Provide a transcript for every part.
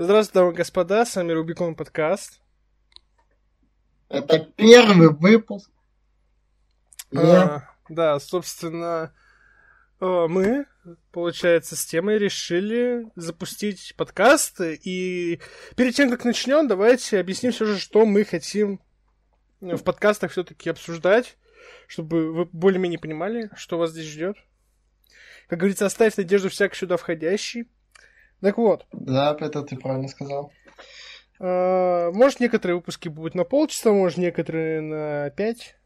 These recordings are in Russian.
Здравствуйте, дамы и господа, с вами Рубикон подкаст. Это первый выпуск. А, да, собственно, мы, получается, с темой решили запустить подкаст. И перед тем, как начнем, давайте объясним все же, что мы хотим в подкастах все-таки обсуждать, чтобы вы более-менее понимали, что вас здесь ждет. Как говорится, оставь надежду всяк сюда входящий. Так вот. Да, это ты правильно сказал. Uh, может, некоторые выпуски будут на полчаса, может, некоторые на пять.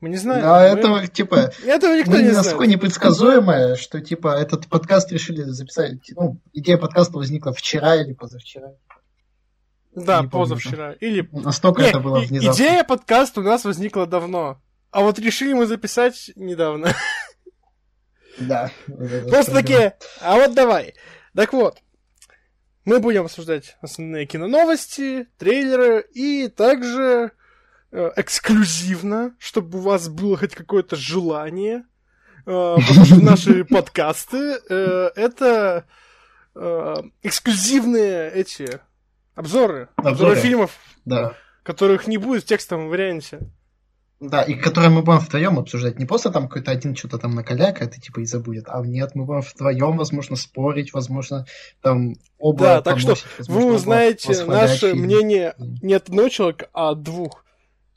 Мы не знаем. Да, мы... этого, типа, этого никто не знает. настолько непредсказуемое, что, типа, этот подкаст решили записать. Ну, идея подкаста возникла вчера или позавчера. Да, не позавчера. Помню. Или... Настолько не, это было внезапно. Идея подкаста у нас возникла давно. А вот решили мы записать недавно. Да. Просто такие, а вот давай. Так вот, мы будем обсуждать основные киноновости, трейлеры и также э, эксклюзивно, чтобы у вас было хоть какое-то желание э, наши подкасты. Э, это э, эксклюзивные эти обзоры, обзоры, обзоры фильмов, да. которых не будет в текстовом варианте. Да, и которые мы будем вдвоем обсуждать. Не просто там какой-то один что-то там накалякает и типа и забудет, а нет, мы будем вдвоем, возможно, спорить, возможно, там оба Да, так что возможно, вы узнаете наше мнение не от одного человека, а от двух.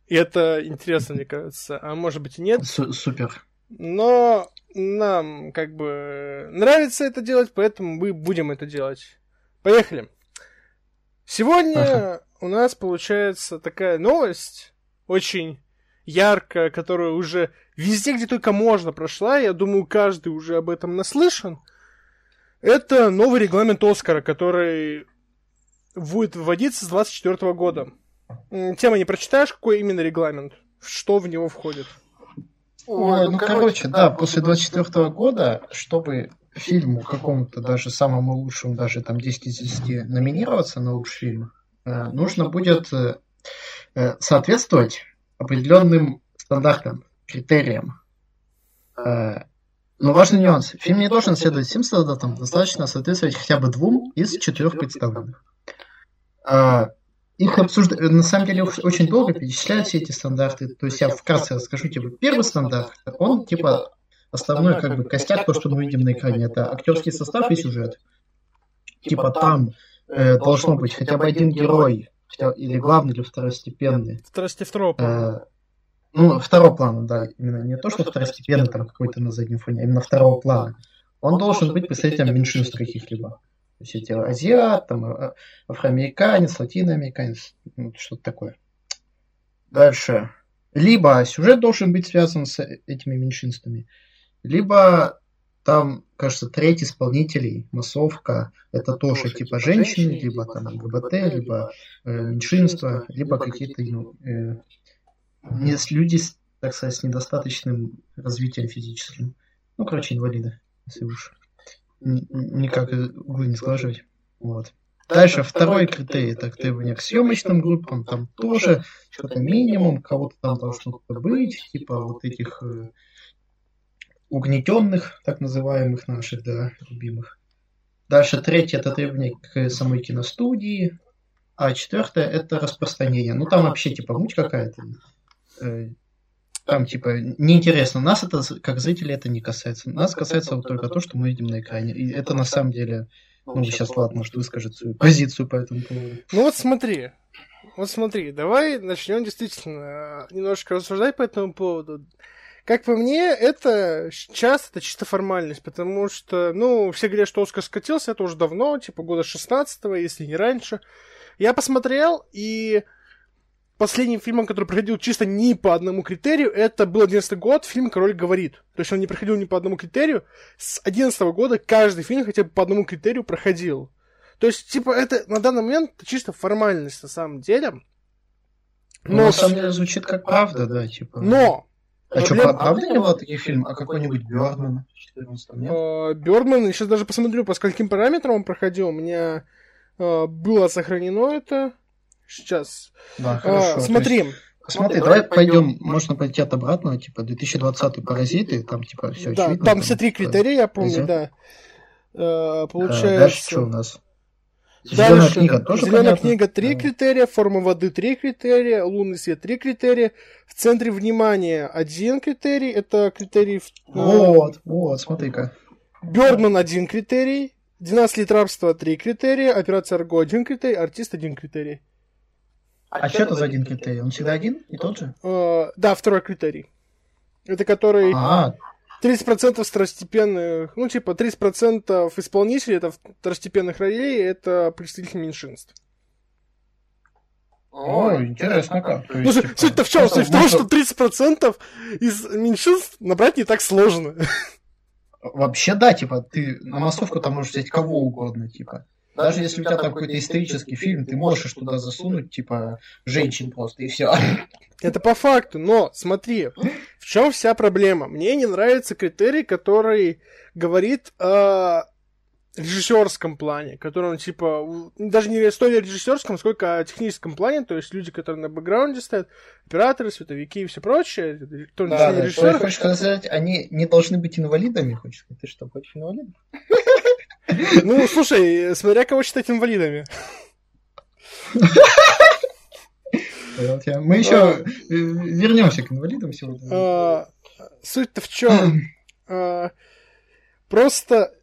И это интересно, мне кажется. А может быть и нет. Су- супер. Но нам как бы нравится это делать, поэтому мы будем это делать. Поехали. Сегодня ага. у нас получается такая новость, очень яркая, которая уже везде, где только можно, прошла. Я думаю, каждый уже об этом наслышан. Это новый регламент Оскара, который будет вводиться с 24 года. Тема не прочитаешь, какой именно регламент? Что в него входит? Ой, ну, ну короче, да, после 24 года, чтобы фильму какому-то, даже самому лучшему, даже там 10 из 10 номинироваться на лучший фильм, э, нужно будет э, э, соответствовать определенным стандартам, критериям. Э, но важный нюанс. Фильм не должен следовать всем стандартам, достаточно соответствовать хотя бы двум из четырех представленных. Э, их обсуждают, на самом деле, очень долго перечисляют все эти стандарты. То есть я вкратце расскажу, типа, первый стандарт, он, типа, основной, как бы, костяк, то, что мы видим на экране, это актерский состав и сюжет. Типа, там э, должно быть хотя бы один герой, или главный, или второстепенный. Второстепенного плана. Э, ну, второго плана, да, именно не то, что второстепенный там какой-то на заднем фоне, а именно второго плана. Он должен быть представителем меньшинств каких-либо. То есть эти азиат, там, а, афроамериканец, латиноамериканец, ну, что-то такое. Дальше. Либо сюжет должен быть связан с этими меньшинствами, либо там, кажется, треть исполнителей, массовка, это тоже типа женщины, либо там ЛГБТ, либо э, меньшинства, либо какие-то ну, э, не, люди, так сказать, с недостаточным развитием физическим. Ну, короче, инвалиды, если уж никак углы не сглаживать. Вот. Дальше второй критерий, это требования к съемочным группам, там тоже что-то минимум, кого-то там должно быть, типа вот этих э, угнетенных, так называемых наших, да, любимых. Дальше третье это требование к самой киностудии, а четвертое это распространение. Ну там вообще типа муть какая-то. Э, там типа неинтересно. Нас это, как зрители, это не касается. Нас касается вот только то, что мы видим на экране. И это на самом деле, ну, сейчас Влад может выскажет свою позицию по этому поводу. Ну вот смотри, вот смотри, давай начнем действительно немножко рассуждать по этому поводу. Как по мне, это сейчас это чисто формальность, потому что, ну, все говорят, что Оскар скатился, это уже давно, типа года 16 если не раньше. Я посмотрел, и последним фильмом, который проходил чисто не по одному критерию, это был 11 год, фильм «Король говорит». То есть он не проходил ни по одному критерию. С 11 года каждый фильм хотя бы по одному критерию проходил. То есть, типа, это на данный момент чисто формальность на самом деле. Но, ну, на самом деле звучит как правда, да, типа. Но а что, правда не было таких фильмов? А какой-нибудь Бёрдман? Бёрдман, я сейчас даже посмотрю, по скольким параметрам он проходил. У меня э, было сохранено это. Сейчас. Да, хорошо. Смотри. Смотри, давай пойдем, можно пойти от обратного, типа 2020 паразиты, там типа все Да, там все три критерия, я помню, да. Получается. Дальше что у нас? Зеленая Дальше, книга тоже Зеленая понятно. книга три Да. критерия, форма воды три критерия, лунный свет три критерия. В центре внимания один критерий, это критерий... в- Вот, вот, смотри-ка. Бёрдман один критерий, 12 лет рабства три критерия, операция Арго один критерий, артист один критерий. А что это за один критерий? Он всегда один и тот же? Э, да, второй критерий. Это который А, 30% второстепенных, ну, типа, 30% исполнителей, это второстепенных ролей, это представители меньшинств. ой, интересно как. То Ну, типа, суть-то в чем? просто Суть в том, можно- что 30% из меньшинств набрать не так сложно. Вообще, да, типа, ты на массовку там можешь взять кого угодно, типа. Даже если у тебя там какой-то исторический фильм, ты можешь туда засунуть, типа, женщин просто, и все. Это по факту, но смотри, в чем вся проблема? Мне не нравится критерий, который говорит о режиссерском плане, который, он, типа, даже не столь режиссерском, сколько о техническом плане, то есть люди, которые на бэкграунде стоят, операторы, световики и все прочее, кто не Да, да, режиссер, ты хочешь сказать, они не должны быть инвалидами, хочешь сказать? Ты что, хочешь инвалидов? Ну, слушай, смотря кого считать инвалидами. Мы еще вернемся к инвалидам сегодня. А, Суть-то в чем? Просто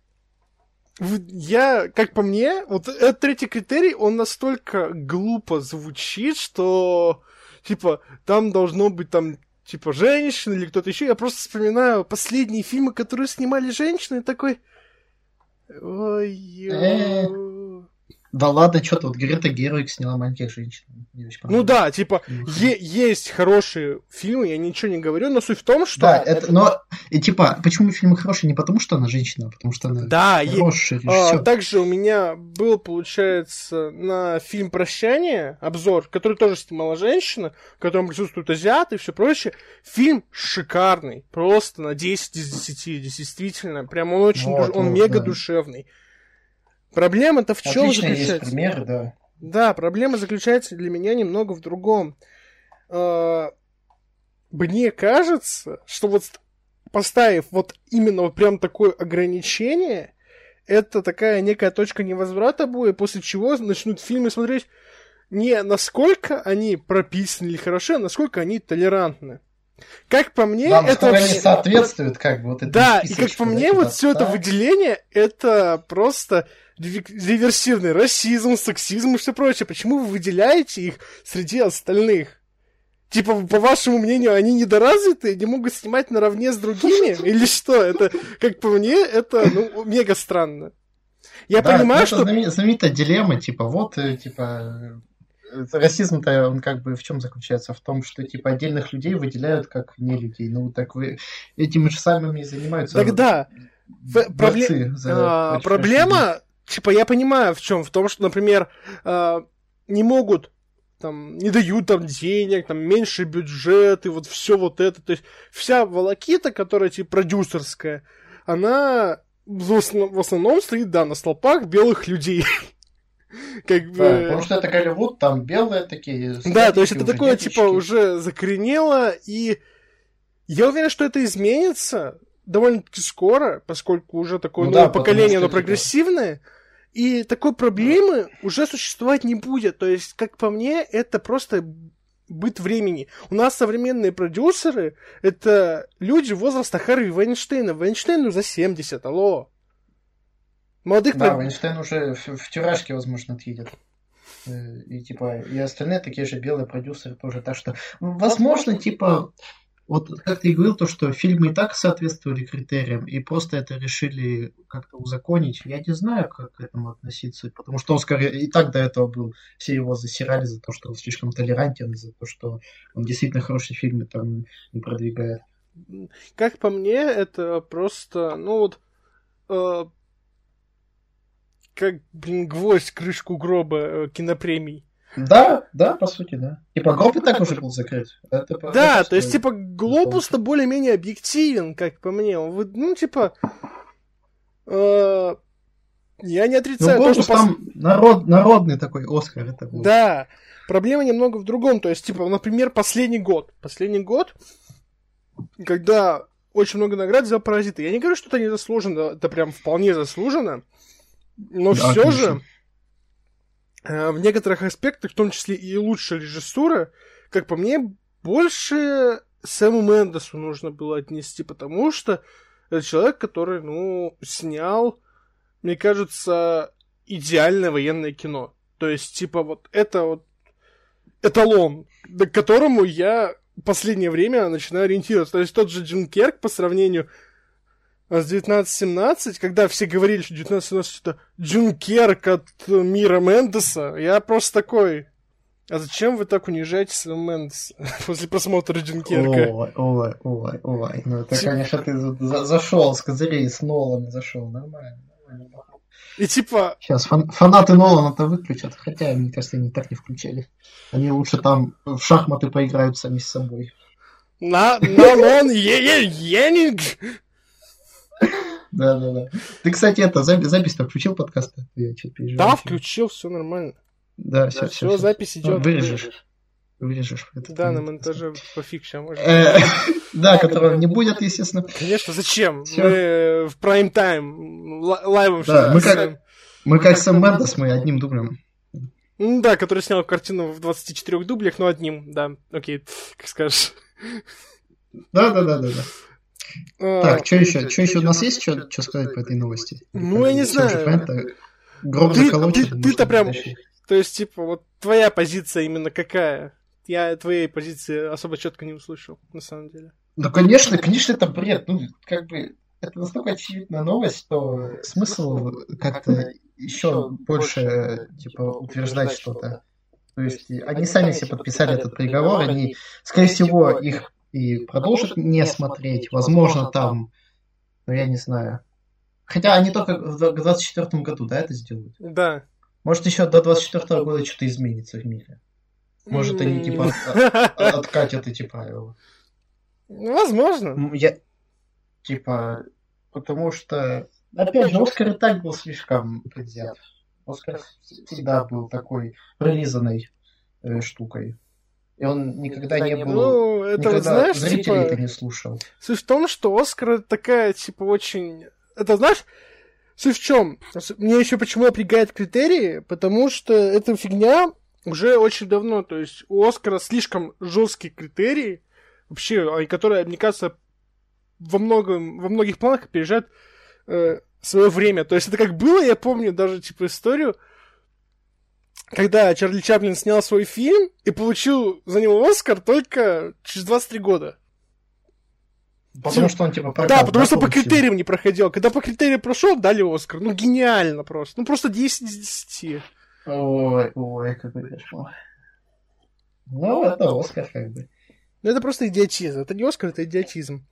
в- я, как по мне, вот этот третий критерий, он настолько глупо звучит, что типа там должно быть там типа женщина или кто-то еще. Я просто вспоминаю последние фильмы, которые снимали женщины, и такой. Ой. Э. ё». Да ладно, что тут Грета Гервик сняла маленьких женщин. Ну да, типа, е- есть хорошие фильмы, я ничего не говорю, но суть в том, что. Да, это, но, и типа, почему фильмы хорошие? Не потому, что она женщина, а потому что она Да, е- хороший А, также у меня был, получается, на фильм «Прощание» обзор, который тоже снимала женщина, в котором присутствуют азиаты и все прочее. Фильм шикарный, просто на 10 из 10, действительно. Прям он очень, Вот, душ- он вот, мега да. душевный. Проблема-то в чем Отлично есть заключается? примеры, да. Да, проблема заключается для меня немного в другом. А, Мне кажется, что вот поставив вот именно вот прям такое ограничение, это такая некая точка невозврата будет, после чего начнут фильмы смотреть не насколько они прописаны или хороши, а насколько они толерантны. Как по мне, Да, это насколько они вообще- соответствуют, как бы, вот этому да, и как по мне, типа, вот все это выделение это просто реверсивный расизм, сексизм и все прочее. Почему вы выделяете их среди остальных? Типа, по вашему мнению, они недоразвитые, не могут снимать наравне с другими? Или что? Это, как по мне, это ну, мега странно. Я Да, понимаю, что... Знаменитая дилемма, типа, вот, э, типа, э, расизм-то, он как бы в чем заключается? В том, что, типа, отдельных людей выделяют как не людей. Ну, так вы этими же самыми и занимаются Тогда за А, проблема, типа, я понимаю в чем, в том, что, например, а, не могут там, не дают там денег, там, меньше бюджет, и вот все вот это. То есть вся волокита, которая, типа, продюсерская, она в основ- в основном стоит, да, на столпах белых людей. Как бы... Да, потому что это Голливуд, там белые такие. Да, то есть это такое, деточки. типа, уже закоренело, и я уверен, что это изменится довольно-таки скоро, поскольку уже такое Ну новое да, поколение, оно типа- прогрессивное, и такой проблемы уже существовать не будет. То есть, как по мне, это просто быт времени. У нас современные продюсеры — это люди возраста Харви Вайнштейна. Вайнштейну за 70, алло. Молодых Да, прод- Вайнштейн уже в, в тюряшке, возможно, отъедет. Э, И типа, и остальные такие же белые продюсеры тоже. Так что, возможно, типа, вот как ты говорил, то, что фильмы и так соответствовали критериям, и просто это решили как-то узаконить. Я не знаю, как к этому относиться, потому что Оскар и так до этого был, все его засирали за то, что он слишком толерантен, за то, что он действительно хорошие фильмы там не продвигает. Как по мне, это просто, ну вот, э, как, блин, гвоздь крышку гроба э, кинопремий. Да, да, по сути, да. Типа, гроб и так уже был закрыт. Это Да, то есть, типа, глобус-то более-менее объективен, как по мне. Он Ну, типа, э, я не Ну, отрицаю то, Глобус что... пос- там народ, народный такой Оскар. Это был. Да, проблема немного в другом. То есть, типа, например, последний год. Последний год, когда очень много наград за паразиты. Я не говорю, что это не заслуженно, это прям вполне заслуженно. Но Да, все конечно. же в некоторых аспектах, в том числе и лучшая режиссура, как по мне, больше Сэму Мендесу нужно было отнести, потому что это человек, который, ну, снял, мне кажется, идеальное военное кино. То есть, типа, вот это вот эталон, к которому я последнее время начинаю ориентироваться. То есть тот же Джин Керк по сравнению с 1917, когда все говорили, что 1917 это Джин Керк от Мира Мендеса, я просто такой, а зачем вы так унижаете Сэма Мендеса после просмотра Джинкерка? Ой, ой, ой, ой. Ну, это, конечно, ты за зашел с козырей, с Нолана зашел. Нормально, нормально. И типа... Сейчас фан фанаты Нолана-то выключат, хотя, мне кажется, они так не включали. Они лучше там в шахматы поиграют сами с собой. На, Нолан Енинг! Да, да, да. Ты, кстати, это запись-то включил подкаста? Я Да, включил, все нормально. Да, все, все, все, запись идет. Вырежешь. Вырежешь. Да, на монтаже сейчас можно. Э, да, которого не будет, естественно. Конечно, зачем? Мы в прайм тайм лайвом Да, мы как, мы как Сэм Мендес, мы одним дублем. Ну да, который снял картину в 24 дублях, но одним, да. Окей, как скажешь. Да, да, да, да, да. А, так, что еще? Что еще у нас есть что, сказать по этой новости? Ну, я не знаю. Гроб заколочен. Ты-то прям то есть, типа, вот твоя позиция именно какая? Я твоей позиции особо четко не услышал, на самом деле. Ну, конечно, конечно, это бред. Ну, как бы, это настолько очевидная новость, что смысл как-то еще больше, типа, утверждать что-то. То есть, они сами себе подписали этот приговор, они, скорее всего, их и продолжат не смотреть. Возможно, там, ну, я не знаю. Хотя они только в 2024 году, да, это сделают? Да. Может, еще до 24 года что-то изменится в мире. Может, они типа откатят эти правила. Возможно. Я типа потому что опять же Оскар и так был слишком предвзят. Оскар всегда был такой прорезанной э, штукой. И он никогда не был... Ну, это никогда вот, знаешь, зрителей типа... это не слушал. Суть в том, что Оскар такая, типа, очень... Это, знаешь, Суть в чем? Мне еще почему напрягает критерии, потому что эта фигня уже очень давно, то есть у Оскара слишком жесткие критерии, вообще, которые, мне кажется, во, многом, во многих планах опережают э, свое время. То есть это как было, я помню даже типа историю, когда Чарли Чаплин снял свой фильм и получил за него Оскар только через 23 года. Потому что он типа прокат, Да, потому да, что получил. по критериям не проходил. Когда по критериям прошел, дали Оскар. Ну, гениально просто. Ну, просто 10 из 10. Ой, ой, какой кошмар. Ну, это Оскар как бы. Ну, это просто идиотизм. Это не Оскар, это идиотизм.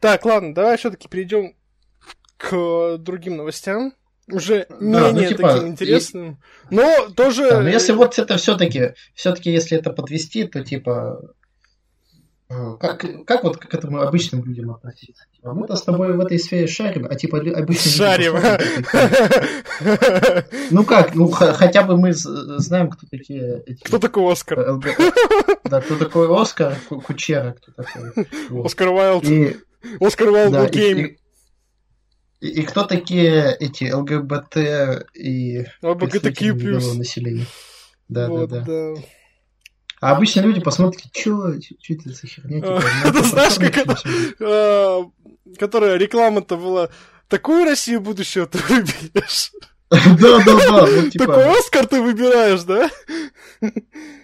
Так, ладно, давай все-таки перейдем к другим новостям. Уже да, менее ну, типа, таким интересным. И... Но тоже. Да, но если вот это все-таки, все-таки, если это подвести, то типа как, как вот к этому обычным людям относиться? Типа, мы-то с тобой в этой сфере шарим, а типа обычные Шарим. Ну как, ну хотя бы мы знаем, кто такие эти... Кто такой Оскар? Э, да, кто такой Оскар, Кучера, кто такой. Оскар Уайлд. Оскар Уайлд гей. И, кто такие эти ЛГБТ и ЛГБТК населения? Да, да, да. А обычно люди посмотрят, что это за херня? Ну, Ты знаешь, как а, которая реклама-то была «Такую Россию будущего ты выберешь». Да, да, да. Типа Такой Оскар ты выбираешь, да?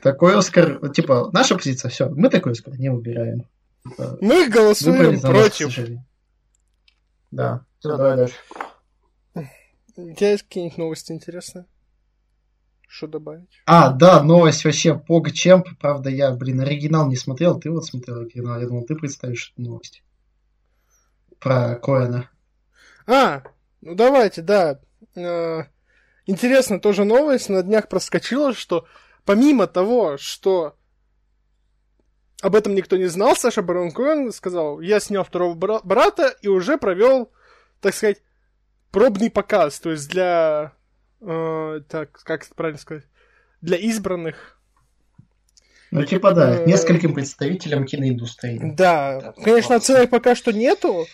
Такой Оскар, типа, наша позиция, все, мы такой Оскар не выбираем. Типа, мы голосуем против. Да, все, давай дальше. У тебя есть какие-нибудь новости интересные? Что добавить? А, да, новость вообще Погчемп. Правда, я, блин, оригинал не смотрел. Ты вот смотрел оригинал. Я думал, ты представишь эту новость. Про Коэна. А, ну давайте, да. Э, интересно, тоже новость. На днях проскочила, что помимо того, что об этом никто не знал, Саша Барон Коэн сказал, я снял второго брата и уже провел, так сказать, пробный показ. То есть для э, так, как правильно сказать, для избранных. Ну, типа, да, э, нескольким представителям киноиндустрии. Да, конечно, оценок пока что нету,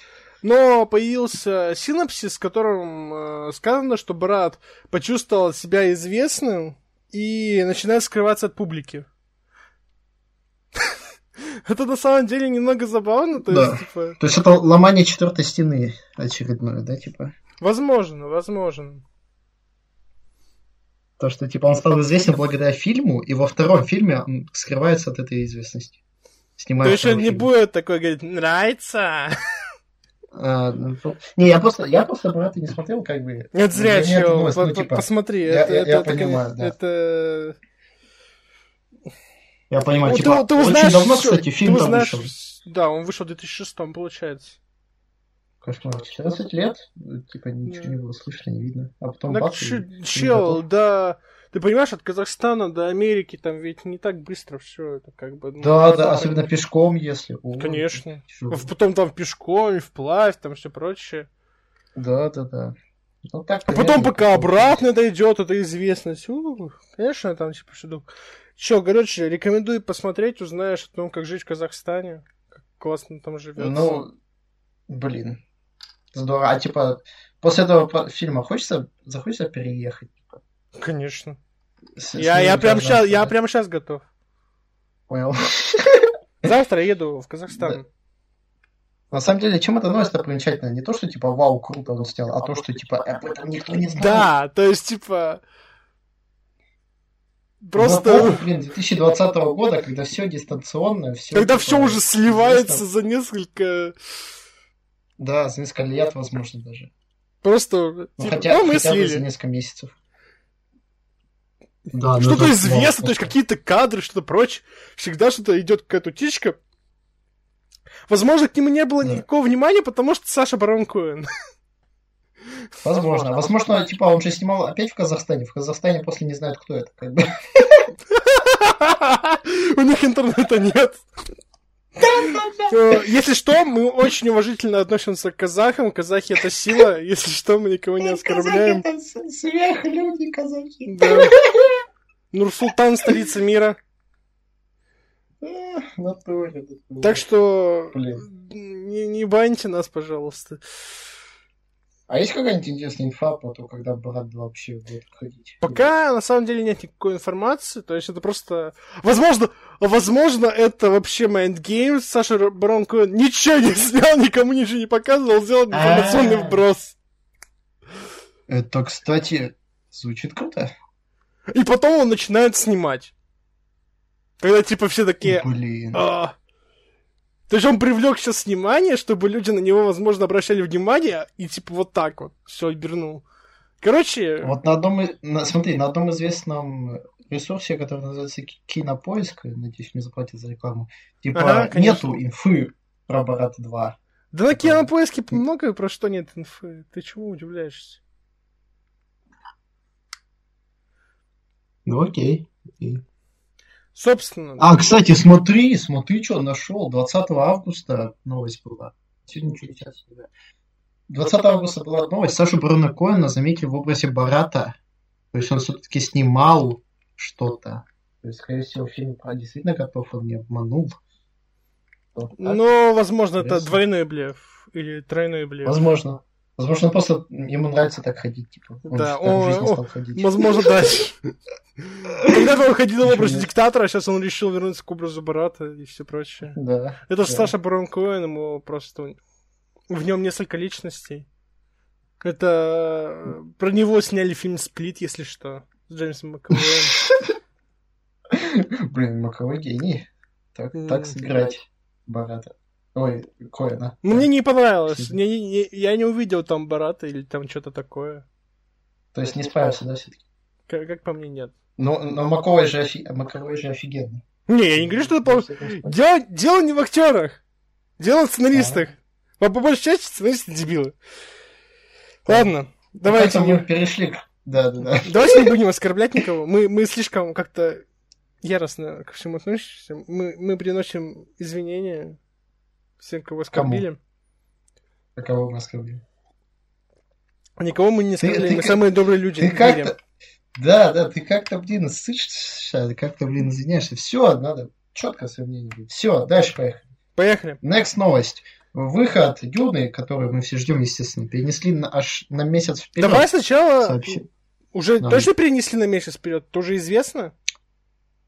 но появился синапсис, в котором э, сказано, что брат почувствовал себя известным и начинает скрываться от публики. Это на самом деле немного забавно, то Да. есть, типа... То есть это ломание четвертой стены очередное, да, типа? Возможно, возможно. То, что типа он стал известен благодаря фильму, и во втором фильме он скрывается от этой известности. Снимая То есть он не будет такой говорить, нравится. А, ну, не, я просто, я просто брата не смотрел, как бы. Нет, зря, это чел, ну, типа, посмотри, я- это, я- это, я это, понимаю, кон- да. это... Я понимаю, Ну, типа, ты, ты очень узнаешь давно, всё, кстати, фильм ты там узнаешь вышел. Да, он вышел в 2006 получается. Кошмар. 14 лет, типа, ничего не было слышно, не видно. А потом Так, бац, ч- и- чел, да... Ты понимаешь, от Казахстана до Америки там ведь не так быстро все это как бы... ну, Да, да, особенно пешком, если. Ой, Конечно. тяжело. В- Потом там пешком, и вплавь, там все прочее. Да, да, да. Ну, так, А потом, пока обратно дойдет эта известность, у, конечно, там типа что Че, короче, рекомендую посмотреть, узнаешь о том, как жить в Казахстане, как классно там живет. Ну, блин. Здорово. А типа, после этого фильма хочется, захочется переехать? типа, конечно. с- Я, я прям сейчас, я да? прям сейчас готов. Понял. Завтра еду в Казахстан. На самом деле, чем эта новость примечательна? Не то, что типа вау, круто он сделал, а то, что типа об этом никто не знал. Да, то есть типа просто эпоху, блин, 2020 года, когда все дистанционно, все. когда все уже сливается за несколько Да, за несколько лет, возможно, даже. просто Ну, типа, хотя, ну, мы хотя бы за несколько месяцев. Да, ну Что-то известно, то есть какие-то кадры, что-то прочее. Всегда что-то идет какая-то утечка. Возможно, к нему не было Да. никакого внимания, потому что Саша Барон Коэн. Возможно. Возможно, типа, он же снимал опять в Казахстане. В Казахстане после не знают, кто это. Как бы. У них интернета нет. Э, Если что, мы очень уважительно относимся к казахам. Казахи это сила. Если что, мы никого не оскорбляем. Сверх люди казахи. Нурсултан столица мира. Натуре. Так что не баньте нас, пожалуйста. А есть какая-нибудь интересная инфа по то, когда Брат 2 вообще будет ходить? Пока на самом деле нет никакой информации, то есть это просто... Возможно, возможно, это вообще Mind Games, Саша Коэн ничего не снял, никому ничего не показывал, сделал информационный А-а-а. вброс. Это, кстати, звучит круто. И потом он начинает снимать. Когда типа все такие... Блин. «А». То есть он привлек сейчас внимание, чтобы люди на него, возможно, обращали внимание, и типа вот так вот все обернул. Короче, Вот на одном, и- на- смотри, на одном известном ресурсе, который называется Ки- Кинопоиск, надеюсь, мне заплатят за рекламу, типа Ага, конечно. нету инфы про Барат 2. да на кинопоиске много про что нет инфы. Ты чему удивляешься? Ну окей. окей. Собственно, А, кстати, смотри, смотри, что нашел. 20 августа новость была. Сегодня не сейчас. 20 августа была новость. Сашу Барона Коэна заметили в образе Барата. То есть он все-таки снимал что-то. То есть, скорее всего, фильм про действительно готов, он не обманул. Вот. Но, возможно, это двойной блеф или тройной блеф. Возможно. Возможно, просто ему нравится так ходить, типа. Он Да, он- жизни о, стал ходить. Возможно, да. Когда-то он ходил в образе диктатора, а сейчас он решил вернуться к образу брата и все прочее. Да. Это же. Саша Барон Коэн, ему просто... В нем несколько личностей. Это... э, Про него сняли фильм «Сплит», если что, с Джеймсом Макэвоем. Блин, Маковой гений. Так сыграть Барата. Ой, Коэна. Ну, Мне не понравилось. Сильно. Не- не- Я не увидел там Барата или там что-то такое. То есть не справился, да, все-таки? Как как по мне, нет. Но, но Маковой же, офи... Маковой же офигенный. Не, я не говорю, что это плохо. Дело, дело не в актерах. Дело в сценаристах. По, по большей части сценаристы дебилы. Ладно, давайте Давайте мы не, перешли к... Да, да, да. давайте не будем оскорблять никого. Мы, мы слишком как-то яростно ко всему относимся. Мы, мы приносим извинения всем, кого оскорбили. А кого мы оскорбили? А Никого мы не Ты- ты Мы как- самые добрые люди Ты в мире. как-то... Да, да, ты как-то, блин, сышься, ты как-то, блин, извиняешься. Все, надо четко свое мнение. Все, дальше поехали. Поехали. Next новость. выход Дюны, который мы все ждем, естественно, перенесли на, аж на месяц вперед. Давай сначала Сообщи. уже Да. точно перенесли на месяц вперед, тоже известно.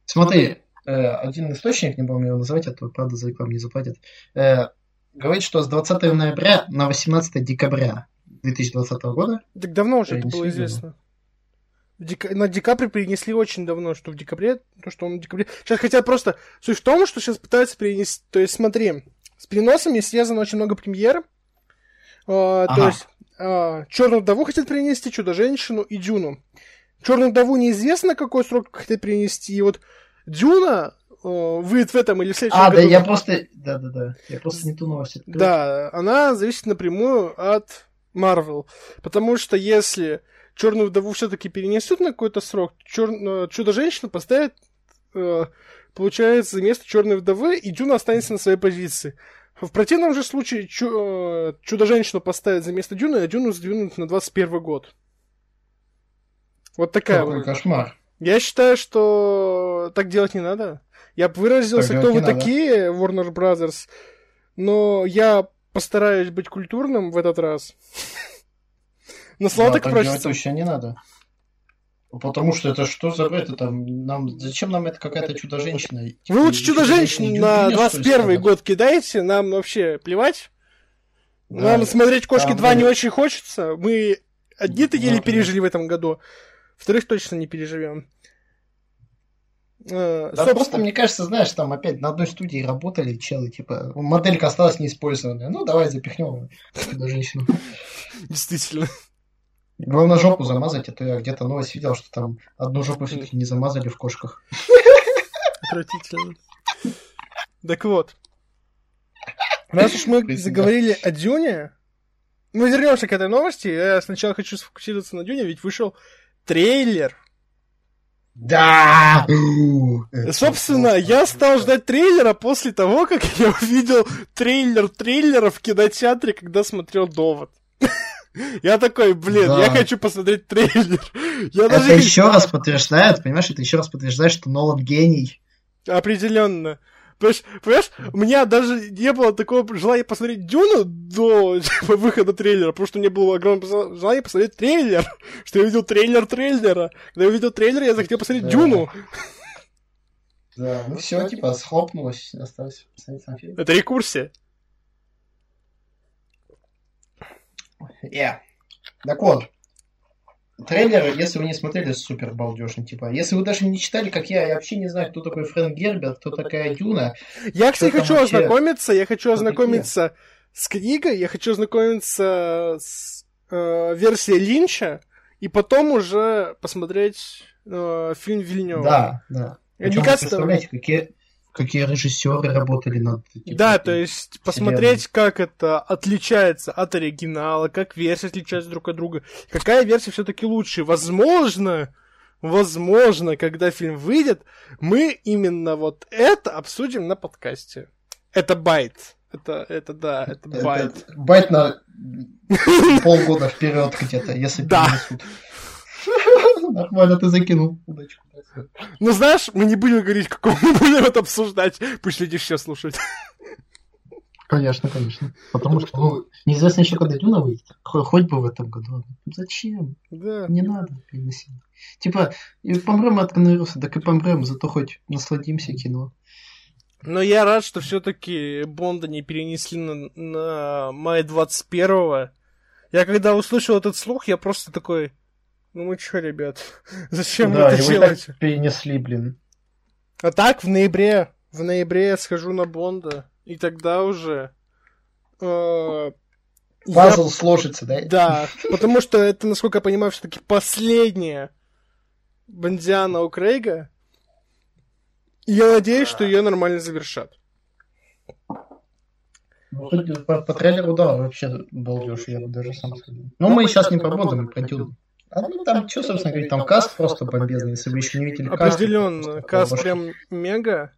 Смотри, один источник, не помню его называть, а то, правда, за рекламу не заплатят, э, говорит, что с 20 ноября на 18 декабря 2020 года Так давно уже это было известно. В дека- На декабре перенесли очень давно, что в декабре, то, что он в декабре. Сейчас хотят просто... Суть в том, что сейчас пытаются перенести... То есть, смотри, с переносами связано очень много премьер. А, То Ага. есть, Черную вдову хотят перенести, Чудо-женщину и Дюну. Черную вдову неизвестно, какой срок хотят перенести. И вот Дюна э, выйдет в этом или в следующем А, да, году. я просто... Да-да-да. Я просто не ту новость открыл. Да, она зависит напрямую от Marvel. Потому что если Черную вдову все-таки перенесут на какой-то срок, чер... Чудо-женщину поставят, э, получается, вместо Черной вдовы, и Дюна останется на своей позиции. В противном же случае Чу- э, Чудо-женщину поставят за место Дюны, а Дюну сдвинут на 21 год. Вот такая Какой вот. кошмар. Я считаю, что так делать не надо. Я выразился, Так кто вы надо. такие, Warner Brothers, но я постараюсь быть культурным в этот раз. На слова Да, так так делать точно не надо. Потому что это что за? Это нам... Зачем нам это какая-то чудо-женщина? Вы лучше Чудо-женщину не на Дюбиня, что ли, 21 ставят? год кидаете, нам вообще плевать. Да. Нам смотреть «Кошки там 2» не очень хочется. Мы одни-то еле Ну, пережили в этом году. Вторых точно не переживем. Э, Да собственно, просто, мне кажется, знаешь, там опять на одной студии работали челы, типа, моделька осталась неиспользованная. Ну, давай запихнем чудо-женщину. действительно. Главное жопу замазать, а то я где-то новость видел, что там одну жопу все-таки не замазали в кошках. Отвратительно. Так вот. Раз уж мы заговорили о Дюне, мы вернемся к этой новости. Я сначала хочу сфокусироваться на Дюне, ведь вышел трейлер. Да! Собственно, я стал ждать трейлера после того, как я увидел трейлер трейлера в кинотеатре, когда смотрел «Довод». Я такой, блин, Да. я хочу посмотреть трейлер. Я Это даже еще раз подтверждает, понимаешь, это еще раз подтверждает, что Нолан гений. Определенно. Понимаешь, понимаешь, у меня даже не было такого желания посмотреть Дюну до типа, выхода трейлера, потому что у меня было огромное желание посмотреть трейлер, что я увидел трейлер трейлера. Когда я увидел трейлер, я захотел посмотреть Да. Дюну. Да, ну все, типа, схлопнулось, осталось посмотреть сам фильм. Это рекурсия. Yeah. Так вот, трейлер, если вы не смотрели, супер балдежный, типа. Если вы даже не читали, как я, я вообще не знаю, кто такой Фрэнк Герберт, кто такая Дюна. Я, кстати, хочу вообще? ознакомиться, я хочу Кто ознакомиться с книгой, я хочу ознакомиться с э, версией Линча, и потом уже посмотреть э, фильм Вильнева. Да, да. Причем кажется, представляете, какие, какие режиссеры работали над типа, Да, то есть посмотреть, как это отличается от оригинала, как версии отличаются друг от друга, какая версия все-таки лучше. Возможно, возможно, когда фильм выйдет, мы именно вот это обсудим на подкасте. Это bait. Это, это да, это Это- bait. Bait на полгода вперед где-то, если Да. Нормально ты закинул удачку. Ну, знаешь, мы не будем говорить, какого мы будем это обсуждать. Пусть люди все слушают. Конечно, конечно. Потому что, ну, неизвестно еще, когда Дюна выйдет. Хо- Хоть бы в этом году. Зачем? Да. Не надо переносить. Типа, и помрем от коронавируса, так и помрем, зато хоть насладимся кино. Но я рад, что все-таки Бонда не перенесли на, на май 21-го. Я когда услышал этот слух, я просто такой, ну мы чё, ребят, зачем да, это и делать? так перенесли, блин. А так, в ноябре, в ноябре я схожу на Бонда, и тогда уже... э, я- Пазл сложится, да? Да, потому что это, насколько я понимаю, все-таки последняя Бондиана у Крейга. И я надеюсь, что ее нормально завершат. Ну, по, по трейлеру, да, вообще балдеж, я бы даже сам сказал. Но мы сейчас не про Бонда, мы про Дюну. А ну там, что, собственно говорить, там каст просто бомбезный, если вы еще не видели каст. Определенно, каст прям мега.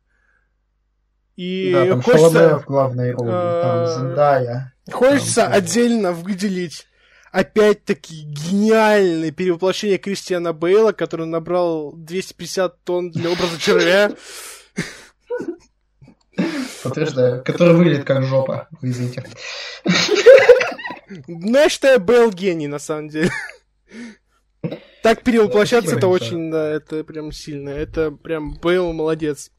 И Да, там хочется, в главной роли, там э, Зендая. хочется там, отдельно выделить опять-таки гениальное перевоплощение Кристиана Бейла, который набрал 250 тонн для образа червя. Подтверждаю. Который выглядит как жопа. Извините. Ну, я считаю, Бейл гений, на самом деле. Так перевоплощаться, это очень, да, это прям сильно. Это прям Бейл молодец.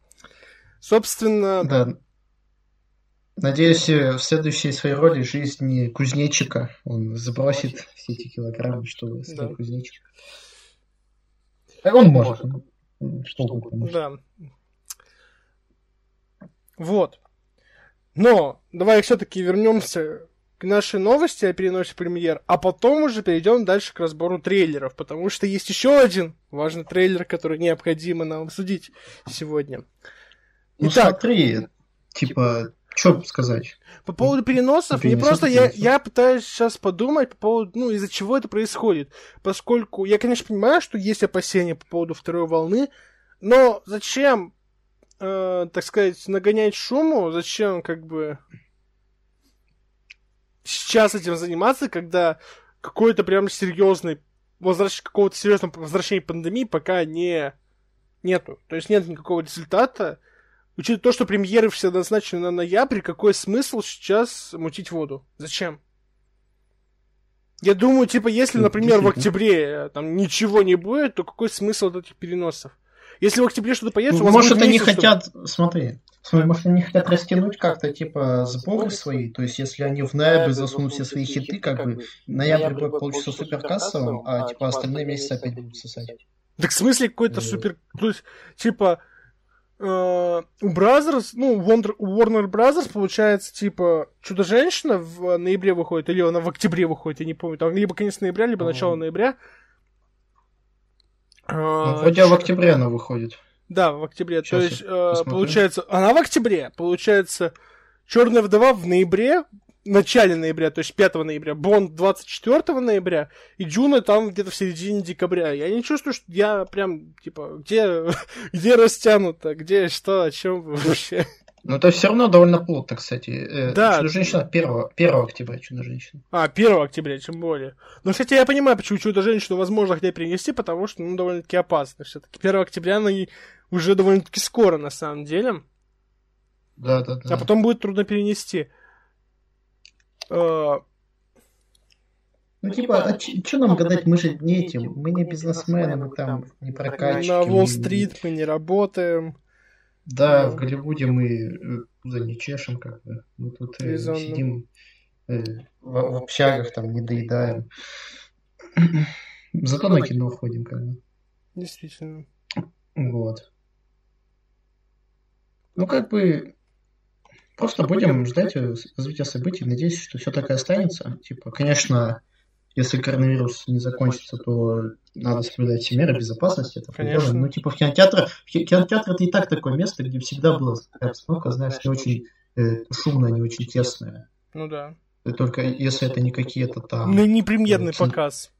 Собственно... Да. Надеюсь, в следующей своей роли жизни кузнечика он сбросит все эти килограммы, чтобы стать да. кузнечик. Он может. Что угодно. Да. Вот. Но давай все-таки вернемся к нашей новости о переносе премьер, а потом уже перейдем дальше к разбору трейлеров, потому что есть еще один важный трейлер, который необходимо нам обсудить сегодня. Ну Итак, смотри, типа, что сказать? По поводу переносов, мне просто я, я пытаюсь сейчас подумать по поводу, ну, из-за чего это происходит. Поскольку я, конечно, понимаю, что есть опасения по поводу второй волны, но зачем, э, так сказать, нагонять шуму, зачем как бы сейчас этим заниматься, когда какой-то прям серьезный возвращ... какого-то серьезного возвращения пандемии пока не нету. То есть нет никакого результата. Учитывая то, что премьеры все назначены на ноябрь, какой смысл сейчас мутить воду? Зачем? Я думаю, типа, если, например, в октябре э, там ничего не будет, то какой смысл от этих переносов? Если в октябре что-то появится, ну, может, они месяц, хотят, смотри, смотри, может, они хотят растянуть как-то, типа, сборы свои, то есть, если они в ноябре засунут все свои хиты, как бы, ноябрь будет получится суперкассовым, а, типа, остальные месяцы опять будут сосать. Так в смысле какой-то супер... То есть, типа, Uh, у Brothers, ну, Wonder, у Warner Brothers, получается, типа, Чудо-женщина в ноябре выходит, или она в октябре выходит, я не помню, там либо конец ноября, либо начало ноября. Ну, хотя в октябре она выходит. Да, в октябре. Сейчас То есть, uh, получается, она в октябре, получается, Черная вдова в ноябре, начале ноября, то есть 5 ноября, Бонд 24 ноября, и Джуна там где-то в середине декабря. Я не чувствую, что я прям, типа, где, где растянуто, где что, о чем вообще. Но это все равно довольно плотно, кстати. Э, да. Чудо-женщина 1, 1 октября, Чудо-женщина. А, 1 октября, тем более. Но, кстати, я понимаю, почему Чудо-женщину возможно хотели перенести, потому что, ну, довольно-таки опасно все-таки. 1 октября, она и уже довольно-таки скоро, на самом деле. Да, да, да. А потом будет трудно перенести. Э, ну, типа, а что нам гадать, мы же не этим, мы не бизнесмены, мы там не прокачки. На Уолл-стрит мы не работаем. Да, в Голливуде мы за не чешем, как бы. Мы тут э, сидим э, в, в общагах, там, не доедаем. Зато на кино ходим, как бы. Действительно. Вот. Ну, как бы, Просто будем ждать э, развития событий, надеюсь, что все так и останется. Типа, конечно, если коронавирус не закончится, то надо соблюдать все меры безопасности. Это конечно. Ну, типа, в кинотеатре, в кинотеатр это и так такое место, где всегда была обстановка, знаешь, не очень э, шумная, не очень тесная. Ну да. Только если это не какие-то там... Ну, не премьерный э, показ.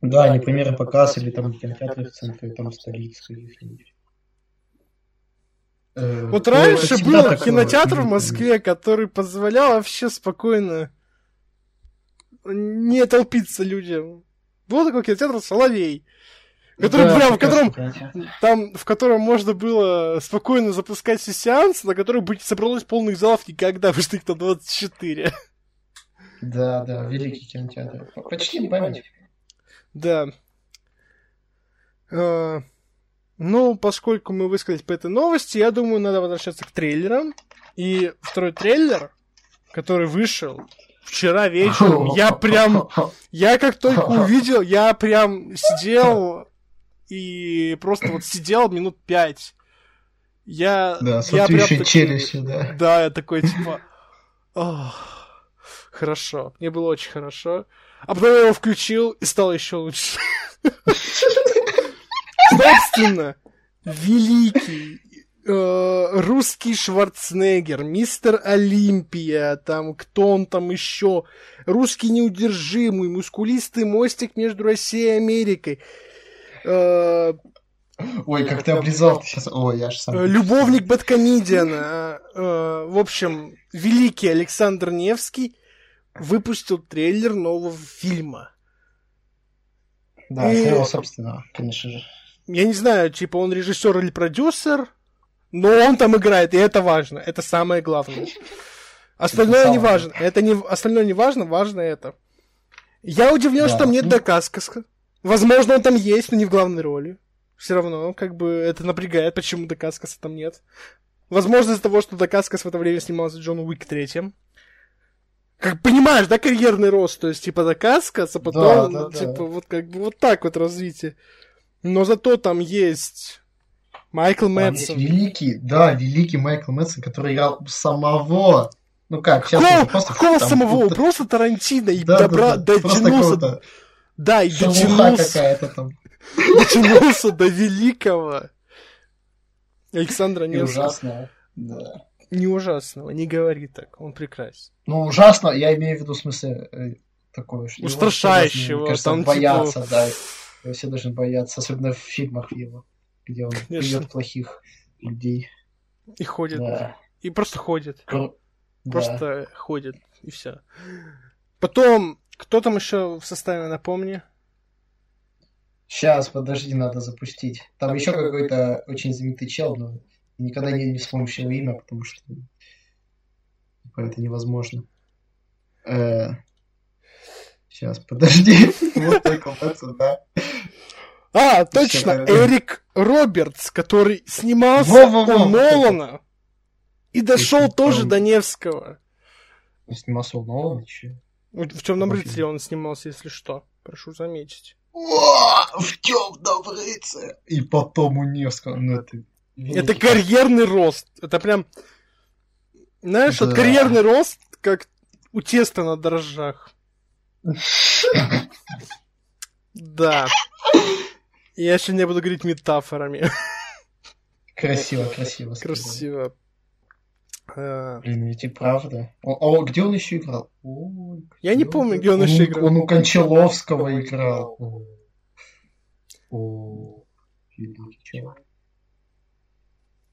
Да, не премьерный показ, или там кинотеатры в центре, там столицы каких-нибудь. Э, вот раньше был кинотеатр в Москве, который позволял вообще спокойно не толпиться людям. Был такой кинотеатр Соловей. Который да, прям, в котором, там, в котором можно было спокойно запускать все сеансы, на которых бы не собралось полных залов никогда, потому что их там 24. Да, да, великий кинотеатр. Почти память. Да. А, ну, поскольку мы высказались по этой новости, я думаю, надо возвращаться к трейлерам. И второй трейлер, который вышел вчера вечером, я прям... Я как только увидел, я прям сидел и просто вот сидел минут пять. Я, да, я прям такой, челюстью, да. Да, я такой, типа... хорошо. Мне было очень хорошо. А потом я его включил и стало еще лучше. Собственно, великий русский Шварценеггер, мистер Олимпия, там, кто он там еще, русский неудержимый, мускулистый мостик между Россией и Америкой. Э, Ой, как ты облизал ты сейчас. Ой, я ж сам. Э, любовник Бэткомедиана. Э, в общем, великий Александр Невский выпустил трейлер нового фильма. Да, и... своего собственного, конечно же я не знаю, типа он режиссер или продюсер, Но он там играет, и это важно. Это самое главное. Остальное не важно. Это не, остальное не важно, важно это. Я удивлен, да. что там нет. Дакаскаса. Возможно, он там есть, но не в главной роли. Все равно, как бы, это напрягает, почему Дакаскаса там нет. Возможно, из-за того, что Дакаскас в это время снимался Джон Уик третьем. Как понимаешь, да, карьерный рост, то есть, типа, Дакаскас, а потом, да, да, типа, да. вот как бы вот так вот развитие. Но зато там есть Майкл Мэтсон. Великий, да, великий Майкл Мэтсон, который играл самого ну как, сейчас какого, просто... Какого там, самого? Будто... Просто Тарантино и да, добра... да, да. дотянулся... Да, и дотянулся... там. Дотянулся до великого Александра Невского. ужасного, да. Не ужасного, не говори так, он прекрасен. Ну, ужасно, я имею в виду, в смысле, э, такое, что... Устрашающего. Его, кажется, там, боятся, типа... да. Все должны бояться, особенно в фильмах его, где он бьет плохих людей. И ходит. Да. И просто ходит. Кру... Просто да. ходит, и все. Потом, кто там еще в составе, напомни? Сейчас, подожди, надо запустить. Там, там еще какой-то очень знаменитый чел, но никогда не, не вспомнишь его имя, потому что типа, это невозможно. Э, сейчас, подожди. Вот такой да. А, точно, Эрик Робертс, который снимался у Нолана. И дошел тоже до Невского. Он снимался у Нолана? В темном рыцаре он снимался, если что. Прошу заметить. в темном рыцаре! И потом у Невского. Ну, это... это карьерный рост. Это прям... Знаешь, да. вот карьерный рост, как у теста на дрожжах. Да. Я еще не буду говорить метафорами. Красиво, красиво. Красиво. А. Блин, ведь и правда. А где он еще играл? Я не помню, где он, еще играл. Он у Кончаловского играл.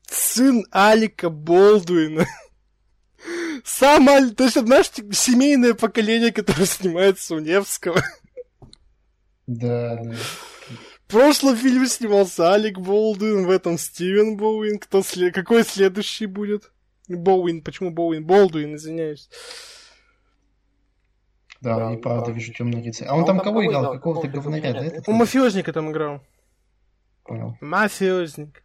Сын Алика Болдуина. Сам Аль... То есть, знаешь, семейное поколение, которое снимается у Невского. Да, да. В прошлом фильме снимался Алик Болдуин, в этом Стивен Боуин. Кто след... Какой следующий будет? Боуин, почему Боуин? Болдуин, извиняюсь. Да, да и правда вижу темный рыцарь. А он, а там, кого играл? Какого-то говнаря, да? У мафиозника там играл. Понял. Мафиозник.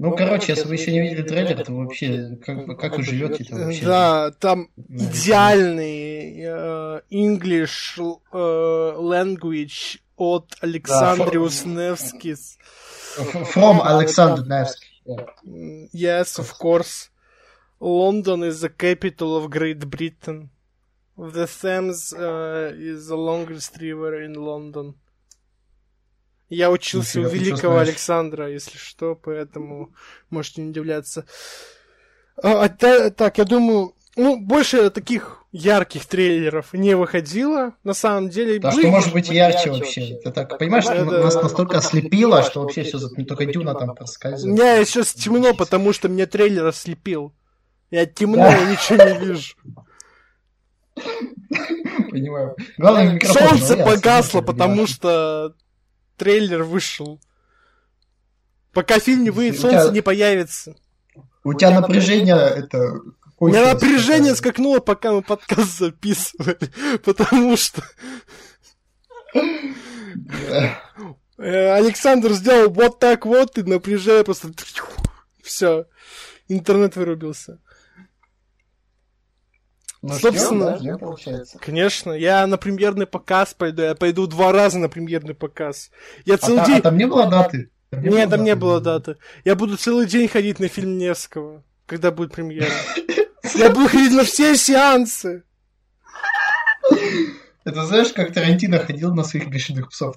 Ну, ну короче, если вы еще не видели трейлер, то вообще, как, как вы живете там вообще? Да, там идеальный uh, English uh, language от Александриус да, Невскис. From Alexander Nevsky. Yes, of course. London is the capital of Great Britain. The Thames uh, is the longest river in London. Я учился у великого Александра, если что, поэтому можете не удивляться. А, а, так, я думаю, ну, больше таких ярких трейлеров не выходило, на самом деле. Да, были... что может быть ярче вообще? Ты так понимаешь, что да, нас настолько ослепило, что вообще все только Дюна там проскальзывает. Не, сейчас темно, потому что меня трейлер ослепил. Я темно, я ничего не вижу. Понимаю. Главное, Солнце погасло, потому что трейлер вышел. Пока фильм не выйдет, солнце не появится. У тебя напряжение это у меня напряжение скакнуло, пока мы подкаст записывали, потому что... Э, Александр сделал вот так вот, и напряжение просто... Все, интернет вырубился. Ну, Собственно, ждем, да, ждем, конечно, я на премьерный показ пойду, я пойду два раза на премьерный показ. Я целый а, день... а там не было даты? Там не Нет, там даты, не было даты. Я буду целый день ходить на фильм Невского, когда будет премьера. Я буду ходить на все сеансы. Это знаешь, как Тарантино ходил на своих бешеных псов.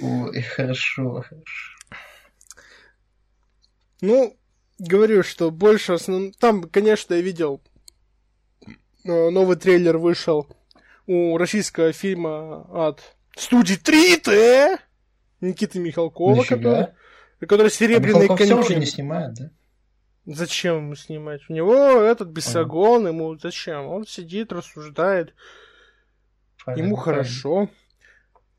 Ой, хорошо, хорошо. Ну, говорю, что больше основном... Там, конечно, я видел э, новый трейлер вышел у российского фильма от студии 3Т Никиты Михалкова, Нифига. который который серебряный а коньки. уже не снимает, да? Зачем ему снимать? У него этот бесогон, ему зачем? Он сидит, рассуждает. Правильно, ему хорошо. Ну,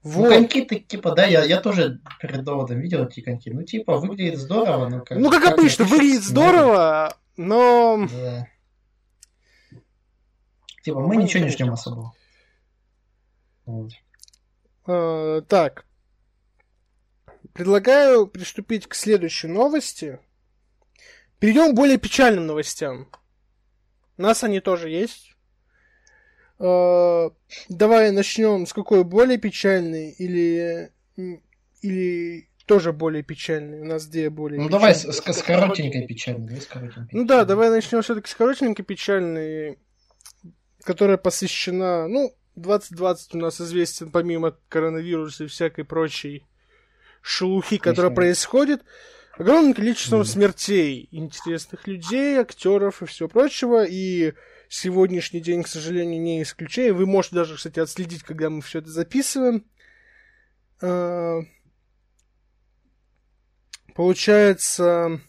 вот. Ну, коньки-то, типа, да, я, я тоже перед доводом видел эти коньки. Ну, типа, выглядит здорово, но как Ну, как, как обычно, выглядит здорово, но... Да. Типа, мы ничего не ждем особо. Вот. А, так. Предлагаю приступить к следующей новости. Перейдем к более печальным новостям. У нас они тоже есть. Uh, давай начнем с какой более печальной или или тоже более печальной. У нас где более. Ну давай с, с, с коротенькой печальной. С коротенькой ну да, давай начнем все-таки с коротенькой печальной, которая посвящена. Ну, 2020 у нас известен помимо коронавируса и всякой прочей шелухи, которая происходит, огромным количеством mm. смертей интересных людей, актеров и всего прочего. И сегодняшний день, к сожалению, не исключение. Вы можете даже, кстати, отследить, когда мы все это записываем. А, получается...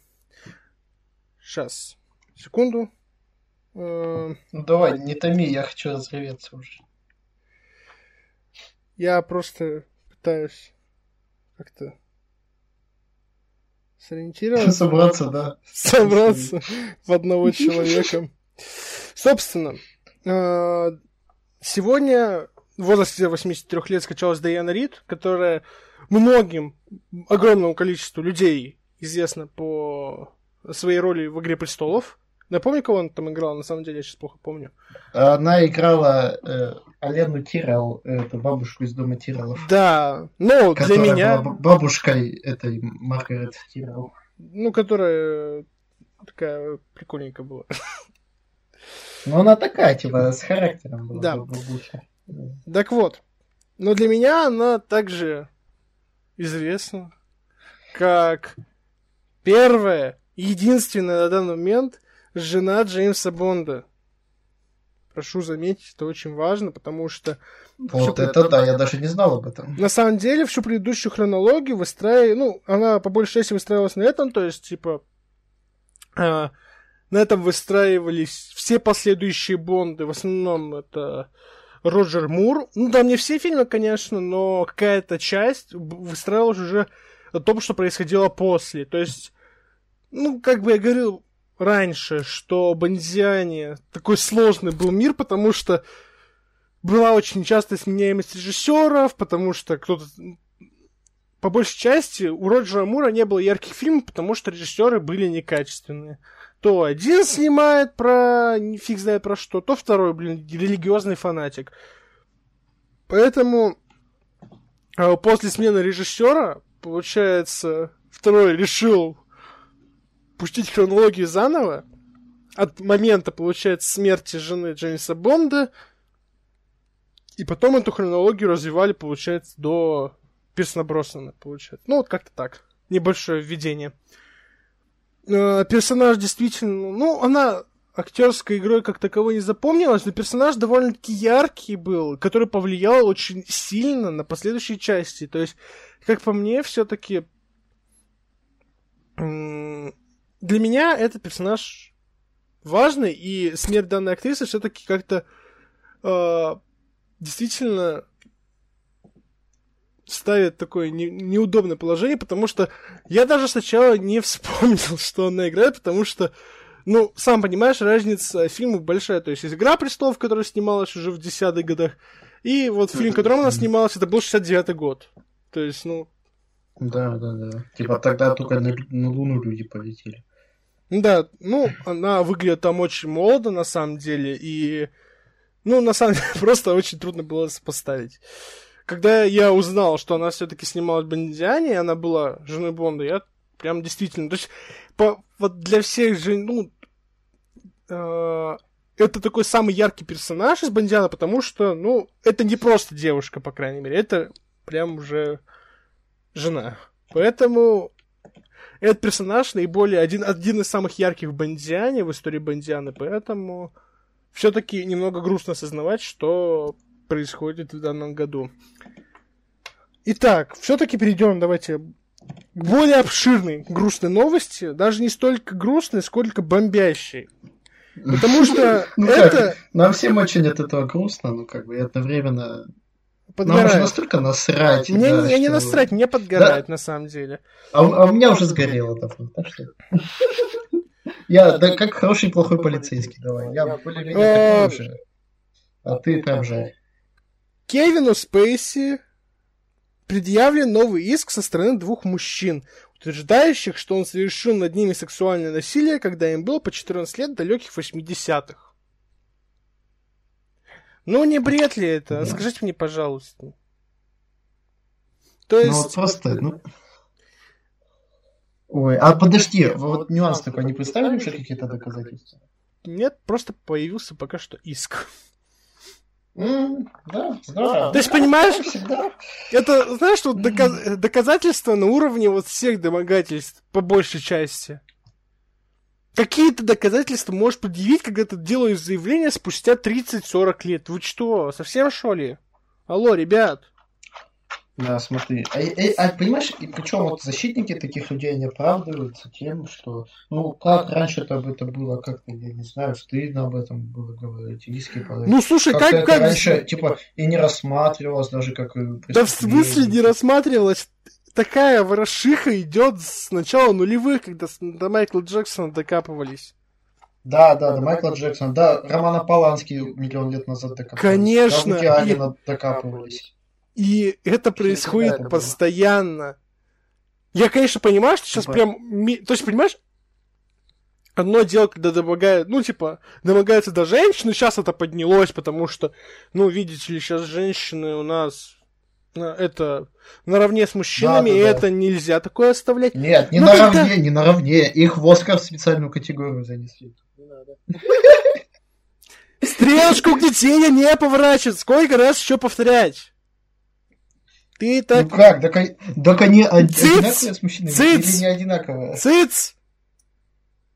Сейчас. Секунду. А, ну давай, не томи, я хочу разреветься уже. Я просто пытаюсь как-то сориентироваться. Собраться, да. Собраться в одного человека. Собственно, э, сегодня в возрасте 83 лет скачалась Дайана Рид, которая многим, огромному количеству людей известна по своей роли в «Игре престолов». Напомни, кого он там играл, на самом деле, я сейчас плохо помню. Она играла э, Алену Тирел, эту бабушку из дома Тирелов. Да, но для меня... Была бабушкой этой Маргарет Тирел. Ну, которая такая прикольненькая была. Ну, она такая, типа, с характером была. Да. Бабуся. Так вот, но для меня она также известна как первая, единственная на данный момент жена Джеймса Бонда. Прошу заметить, это очень важно, потому что... Вот это да, я даже не знал об этом. На самом деле, всю предыдущую хронологию выстраивали... Ну, она по большей части выстраивалась на этом, то есть, типа... Э, на этом выстраивались все последующие Бонды. В основном это Роджер Мур. Ну, да, не все фильмы, конечно, но какая-то часть выстраивалась уже о том, что происходило после. То есть, ну, как бы я говорил, раньше, что Бонзиане такой сложный был мир, потому что была очень часто сменяемость режиссеров, потому что кто-то... По большей части у Роджера Мура не было ярких фильмов, потому что режиссеры были некачественные. То один снимает про фиг знает про что, то второй, блин, религиозный фанатик. Поэтому а, после смены режиссера, получается, второй решил пустить хронологию заново, от момента, получается, смерти жены Джеймса Бонда, и потом эту хронологию развивали, получается, до Пирсона Броснана, получается. Ну, вот как-то так. Небольшое введение. Э, персонаж действительно... Ну, она актерской игрой как таковой не запомнилась, но персонаж довольно-таки яркий был, который повлиял очень сильно на последующие части. То есть, как по мне, все-таки для меня этот персонаж важный, и смерть данной актрисы все-таки как-то э, действительно ставит такое не, неудобное положение, потому что я даже сначала не вспомнил, что она играет, потому что, ну, сам понимаешь, разница фильмов большая. То есть есть «Игра престолов», которая снималась уже в десятых годах, и вот фильм, в котором она снималась, это был 69-й год. То есть, ну, да, да, да. Типа тогда только на, на Луну люди полетели. Да, ну, она выглядит там очень молодо, на самом деле, и, ну, на самом деле, просто очень трудно было сопоставить. Когда я узнал, что она все-таки снималась в Бондиане, она была женой Бонда, я прям действительно, то есть, по, вот для всех же, ну, э, это такой самый яркий персонаж из Бондиана, потому что, ну, это не просто девушка, по крайней мере, это прям уже жена. Поэтому этот персонаж наиболее один, один из самых ярких в Бондиане, в истории Бондианы, поэтому все-таки немного грустно осознавать, что происходит в данном году. Итак, все-таки перейдем, давайте, к более обширной грустной новости. Даже не столько грустной, сколько бомбящей. Потому что ну, это... Нам всем очень от этого грустно, но как бы одновременно подгорает. Нам уже настолько насрать. Мне, да, я не что- насрать, мне подгорает на самом деле. А, у- а у меня уже сгорело давно, так что... Я, да, как хороший плохой полицейский, давай. Я более-менее Э, такой уже. А ты прям жарь. Кевину Спейси предъявлен новый иск со стороны двух мужчин, утверждающих, что он совершил над ними сексуальное насилие, когда им было по 14 лет далеких 80-х. Ну, не бред ли это? Да. Скажите мне, пожалуйста. То Ну есть... вот просто, ну... Ой, а подожди, вот нюанс такой, не представили уже какие-то доказательства? Нет, просто появился пока что иск. М, Да, здорово. То есть, понимаешь, всегда. это, знаешь, вот дока- доказательства на уровне вот всех домогательств, по большей части. Какие ты доказательства можешь предъявить, когда ты делаешь заявление спустя 30-40 лет? Вы что, совсем что ли? Алло, ребят. Да, смотри. А, э, а понимаешь, и причем вот защитники таких людей, они оправдываются тем, что, ну, как раньше-то об этом было, как-то, я не знаю, стыдно об этом было говорить, иски подать. Ну, слушай, как... это как... раньше, типа, и не рассматривалось даже как э, Да в смысле не преступление. рассматривалась? Такая ворошиха идет с начала нулевых, когда до Майкла Джексона докапывались. Да, да, до Майкла Джексона, да, Романа Полански миллион лет назад докапывались. Конечно, Да, и- докапывались. И это происходит это было. постоянно. Я, конечно, понимаю, что сейчас Типа- прям... То есть, понимаешь, одно дело, когда домогают, ну, типа, домогаются до женщины, сейчас это поднялось, потому что, ну, видите ли, сейчас женщины у нас на- это наравне с мужчинами, Да, да, и да. это нельзя такое оставлять. Нет, не Ну, наравне, когда- не наравне. Их в Оскар в специальную категорию занесли. Не надо. Стрелочку к детей не поворачивать. Сколько раз еще повторять? Ты так... Ну как, так, так они од- Циц! одинаковые с мужчинами Циц! или не одинаковые? Цыц.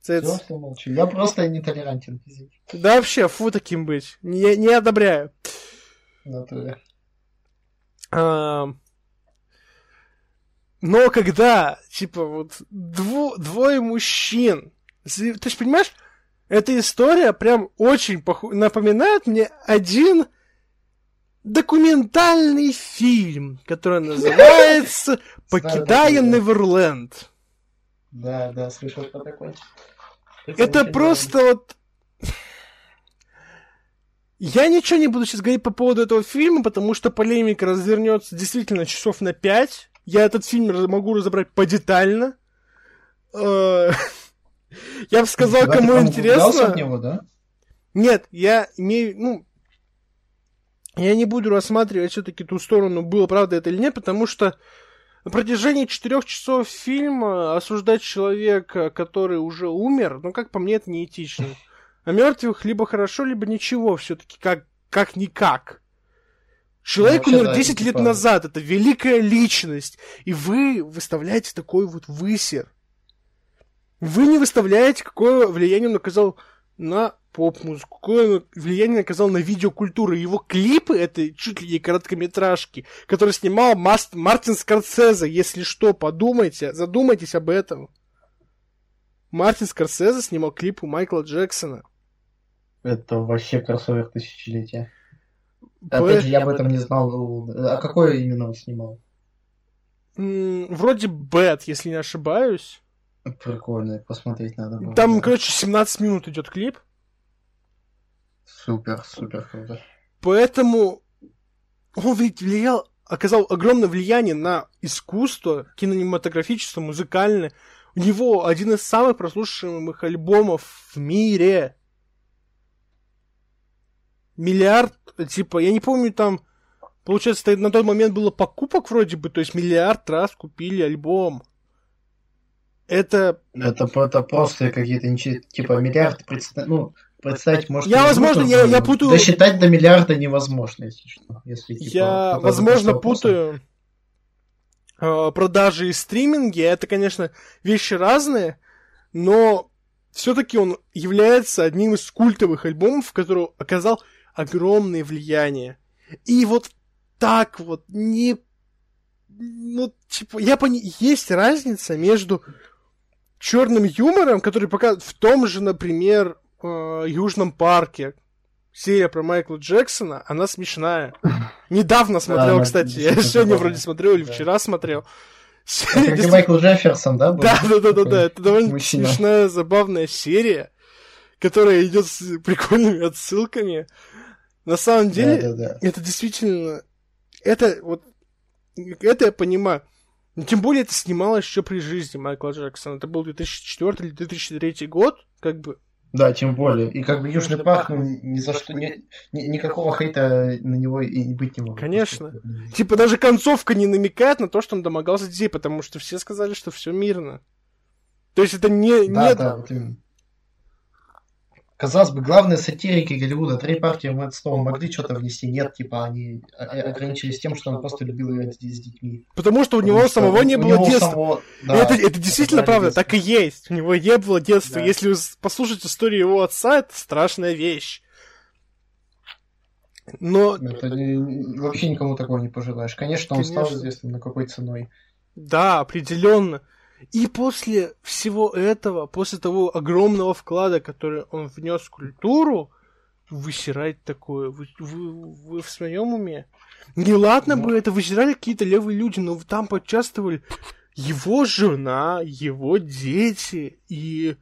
Всё, что молчу. Я просто нетолерантен. извините. Да вообще, фу таким быть. Не, не одобряю. Натуре. Ам, Но когда, типа, вот дво- двое мужчин, ты же понимаешь, эта история прям очень поху- напоминает мне один документальный фильм, который называется «Покидая да, да. Неверленд». Да, да, слышал про такой. Это просто вот... Я ничего не буду сейчас говорить по поводу этого фильма, потому что полемика развернется действительно часов на пять. Я этот фильм могу разобрать подетально. Э, Я бы сказал, кому интересно. него, да? Нет, я имею, ну, я не буду рассматривать все-таки ту сторону, было правда это или нет, потому что на протяжении четырех часов фильма осуждать человека, который уже умер, ну, как по мне, это неэтично. А мертвых либо хорошо, либо ничего, все-таки как, как никак. Человек Ну, умер да, 10 лет типа- назад, это великая личность, и вы выставляете такой вот высер. Вы не выставляете, какое влияние он оказал на поп-музыку, какое влияние оказал на видеокультуру. Его клипы — это чуть ли не короткометражки, которые снимал Мас- Мартин Скорсезе. Если что, подумайте, задумайтесь об этом. Мартин Скорсезе снимал клип у Майкла Джексона. Это вообще кроссовер тысячелетия. По- Опять же, я об этом не знал. А какой именно он снимал? М, Вроде Бэт, если не ошибаюсь. Прикольно, посмотреть надо было. Там, да. короче, 17 минут идет клип. Супер, супер круто. Поэтому он ведь влиял, оказал огромное влияние на искусство, кинематографическое, музыкальное. У него один из самых прослушиваемых альбомов в мире. Миллиард, типа, я не помню, там, получается, на тот момент было покупок вроде бы, то есть миллиард раз купили альбом. Это Это, это просто какие-то типа миллиард ну, представить может. Я, возможно, я- я путаю- Досчитать до миллиарда невозможно, если что. Если, типа, Я, возможно, путаю э, продажи и стриминги. Это, конечно, вещи разные, но все-таки он является одним из культовых альбомов, который оказал огромное влияние. И вот так вот не... Ну, типа, я пони... Есть разница между черным юмором, который показывает в том же, например, э, Южном парке, серия про Майкла Джексона, она смешная. Недавно смотрел, Да, кстати. Я сегодня вроде смотрел или вчера смотрел. Действительно- Майкл Джефферсон, да? Да, да, да, да, да. Это довольно смешная, забавная серия, которая идет с прикольными отсылками. На самом деле, это действительно... Это вот... Это я понимаю. Но тем более это снималось еще при жизни Майкла Джексона. Это был 2004 или 2003 год, как бы. Да, тем более. И как бы Южный парк, ну, ни за что, ни- ни- никакого хейта на него и не быть не может. Конечно. Типа даже концовка не намекает на то, что он домогался детей, потому что все сказали, что все мирно. То есть это не... Да, не- да, вот именно. Казалось бы, главные сатирики Голливуда, три партии Мэтт Стоун могли что-то внести. Нет, типа, они ограничились тем, что он просто любил играть с, детьми. Потому что у него Потому самого не было детства. самого- да, это, это действительно да, правда, детство. так и есть. У него не было детства. Да. Если послушать историю его отца, это страшная вещь. Но Это не- вообще никому такого не пожелаешь. Конечно, он стал известным, но какой ценой. да, определенно. И после всего этого, после того огромного вклада, который он внес в культуру, высирать такое. Вы, вы- вы в своем уме? Не ладно Ну. бы это высирали какие-то левые люди, но там поучаствовали его жена, его дети, и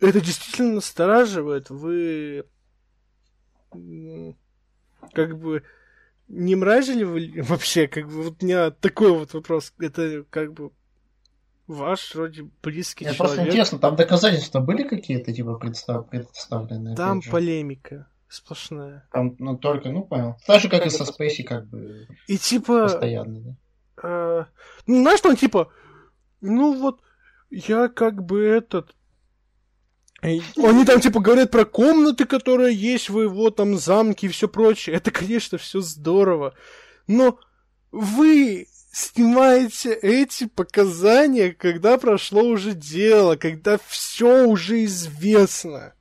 это действительно настораживает. Вы как бы не мразили вы вообще, как бы вот у меня такой вот вопрос. Это как бы ваш вроде близкий Мне просто человек. интересно, там доказательства были какие-то, типа, представ- представлены? Там полемика сплошная. Там, ну, только, ну, понял. Так же, как и со Спейси, как бы, И типа... постоянно, да. э, ну, знаешь, что он типа, ну вот, я как бы этот... Они там типа говорят про комнаты, которые есть в его там замке и все прочее. Это, конечно, все здорово. Но вы снимаете эти показания, когда прошло уже дело, когда все уже известно.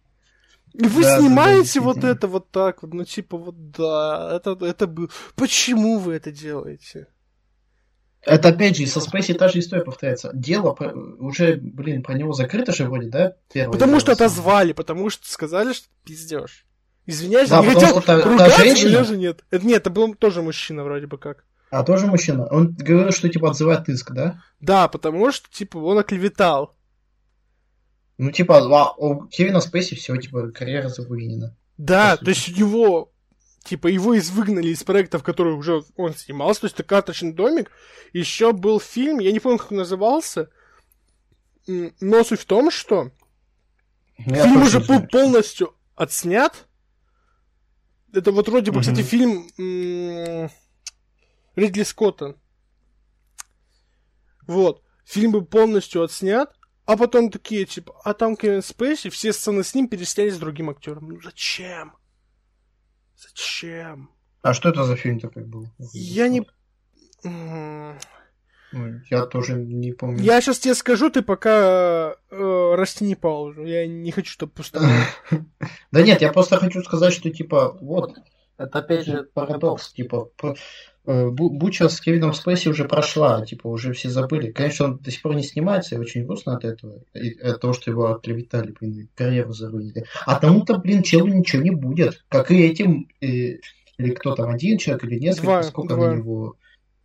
И вы Да, да, да, снимаете вот это вот так вот, ну типа вот да, это, это было. Почему вы это делаете? Это, опять же, со Спейси та же история повторяется. Дело про- уже, блин, про него закрыто же вроде, да? Первое Потому дело что отозвали, потому что сказали, что пиздешь. Извиняюсь, Да, не хотел что та- та ругаться, женщина- меня же нет. Это, нет, это был тоже мужчина вроде бы как. А тоже мужчина. Он говорил, что, типа, отзывает иск, да? Да, потому что, типа, он оклеветал. Ну, типа, а у Кевина Спейси все, типа, карьера забугинена. Да, то есть у него, типа, его изгнали из проекта, в который уже он снимался, то есть это карточный домик. Еще был фильм, я не помню, как он назывался, но суть в том, что Ну, я фильм уже был полностью отснят. Это вот вроде бы, Мгм. кстати, фильм Ридли Скотта. Вот. Фильм был полностью отснят, а потом такие, типа, а там Кевин Спейси, все сцены с ним пересняли с другим актером. Ну зачем? Зачем? А что это за фильм такой был? Я не... Ну, Я тоже не помню. Я сейчас тебе скажу, ты пока э, растяни паузу. Я не хочу, чтобы пустовало. Да нет, я просто хочу сказать, что, типа, вот, это опять же парадокс, типа, Буча с Кевином Спейси уже прошла, типа, уже все забыли. Конечно, он до сих пор не снимается, и очень грустно от этого, и от того, что его оклеветали, блин, и карьеру заруинили. А тому-то, блин, челу ничего не будет. Как и этим, э, или кто там, один человек или несколько, Два, сколько два. на него...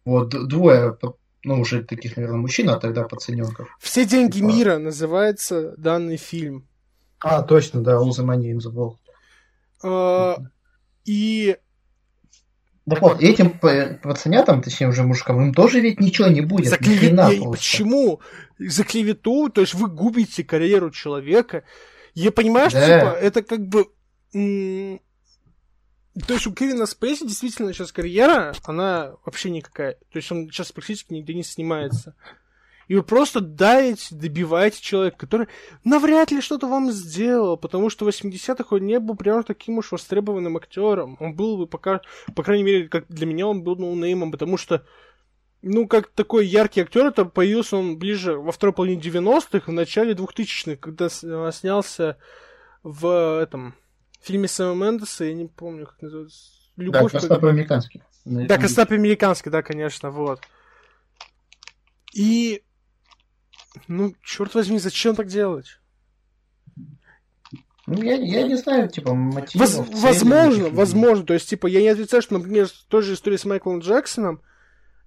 Вот, двое, ну, уже таких, наверное, мужчин, а тогда пацаненков. Все деньги Типа- мира называется данный фильм. А, точно, да, All the Money in the World. И Так вот, этим пацанятам, точнее уже мужикам, им тоже ведь ничего не будет. за ни хрена. Почему? За клевету, то есть вы губите карьеру человека. Я понимаю, что Да. типа, это как бы... То есть у Кевина Спейси действительно сейчас карьера, она вообще никакая. То есть он сейчас практически нигде не снимается. И вы просто давите, добиваете человека, который навряд ли что-то вам сделал, потому что в 80-х он не был прям таким уж востребованным актером. Он был бы пока, по крайней мере, как для меня он был ноунеймом, потому что ну, как такой яркий актер, это появился он ближе во второй половине 90-х, в начале 2000-х, когда э, снялся в этом фильме Сэма Мендеса, я не помню, как называется. Да, Любовь. просто по-американски. Да, Костап американский, да, конечно, вот. И, ну, черт возьми, зачем так делать? Ну, я, я не знаю, типа, мотивов, Воз, целей возможно, возможно. То есть, типа, я не отрицаю, что, например, в той же истории с Майклом Джексоном,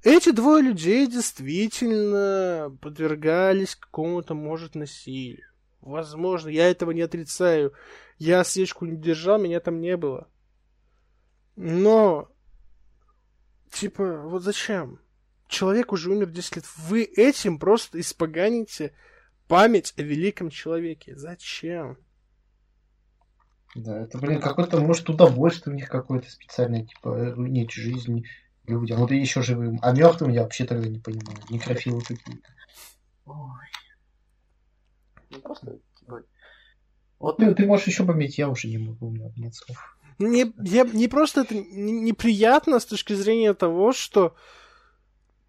эти двое людей действительно подвергались какому-то, может, насилию. Возможно, я этого не отрицаю. Я свечку не держал, меня там не было. Но, типа, вот зачем? Человек уже умер 10 лет. Вы этим просто испоганите память о великом человеке. Зачем? Да, это, блин, какое-то, может, удовольствие у них какое-то специальное, типа, руинить жизнь людям. Вот и еще живым. А мертвым я вообще тогда не понимаю. Некрофилы какие-то. Ой. Ну, просто, типа... Вот ты, ты можешь еще пометь, я уже не могу, у меня нет слов. Мне, я, мне просто это неприятно с точки зрения того, что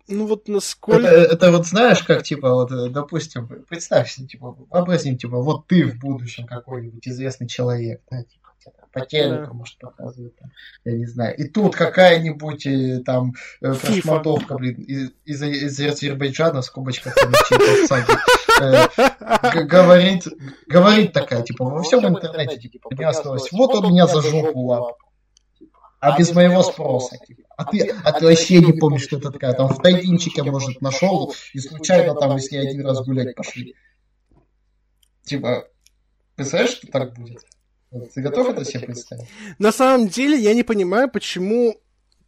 ну вот насколько... Это, это вот знаешь, как, типа, вот, э, допустим, представь себе, типа, вообразим, типа, вот ты в будущем какой-нибудь известный человек, да, типа, по телеку, да. может, показывают, там, я не знаю. И тут какая-нибудь э, там э, прошматовка, блин, из, из, из Азербайджана, в скобочках, говорит, говорит такая, типа, во всем интернете, типа, поднялась вот он меня за жопу лапал а без моего спроса. Типа. А ты, а ты вообще не помнишь, что это такая. Там в тайдинчике, может, нашел, и случайно там, если один раз гулять пошли. Типа, представляешь, что так будет? Ты готов это себе представить? На самом деле, я не понимаю, почему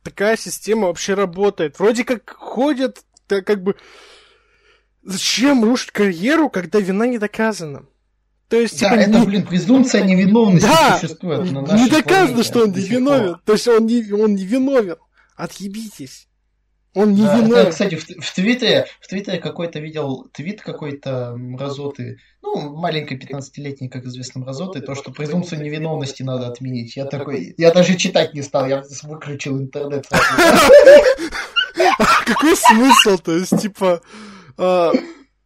такая система вообще работает. Вроде как ходят, как бы... Зачем рушить карьеру, когда вина не доказана? То есть, да, типа, это, не... блин, презумпция невиновности да, существует на Не доказано, планете, что он не виновен. То есть он не, он не виновен. Отъебитесь. Он не да, виновен. Это, кстати, в, в Твиттере, в Твиттере какой-то видел твит какой-то мразоты, ну, маленькой 15-летней, как известно, мразоты, то, что презумпцию невиновности надо отменить. Я такой, я даже читать не стал, я выключил интернет. Какой смысл? То есть, типа,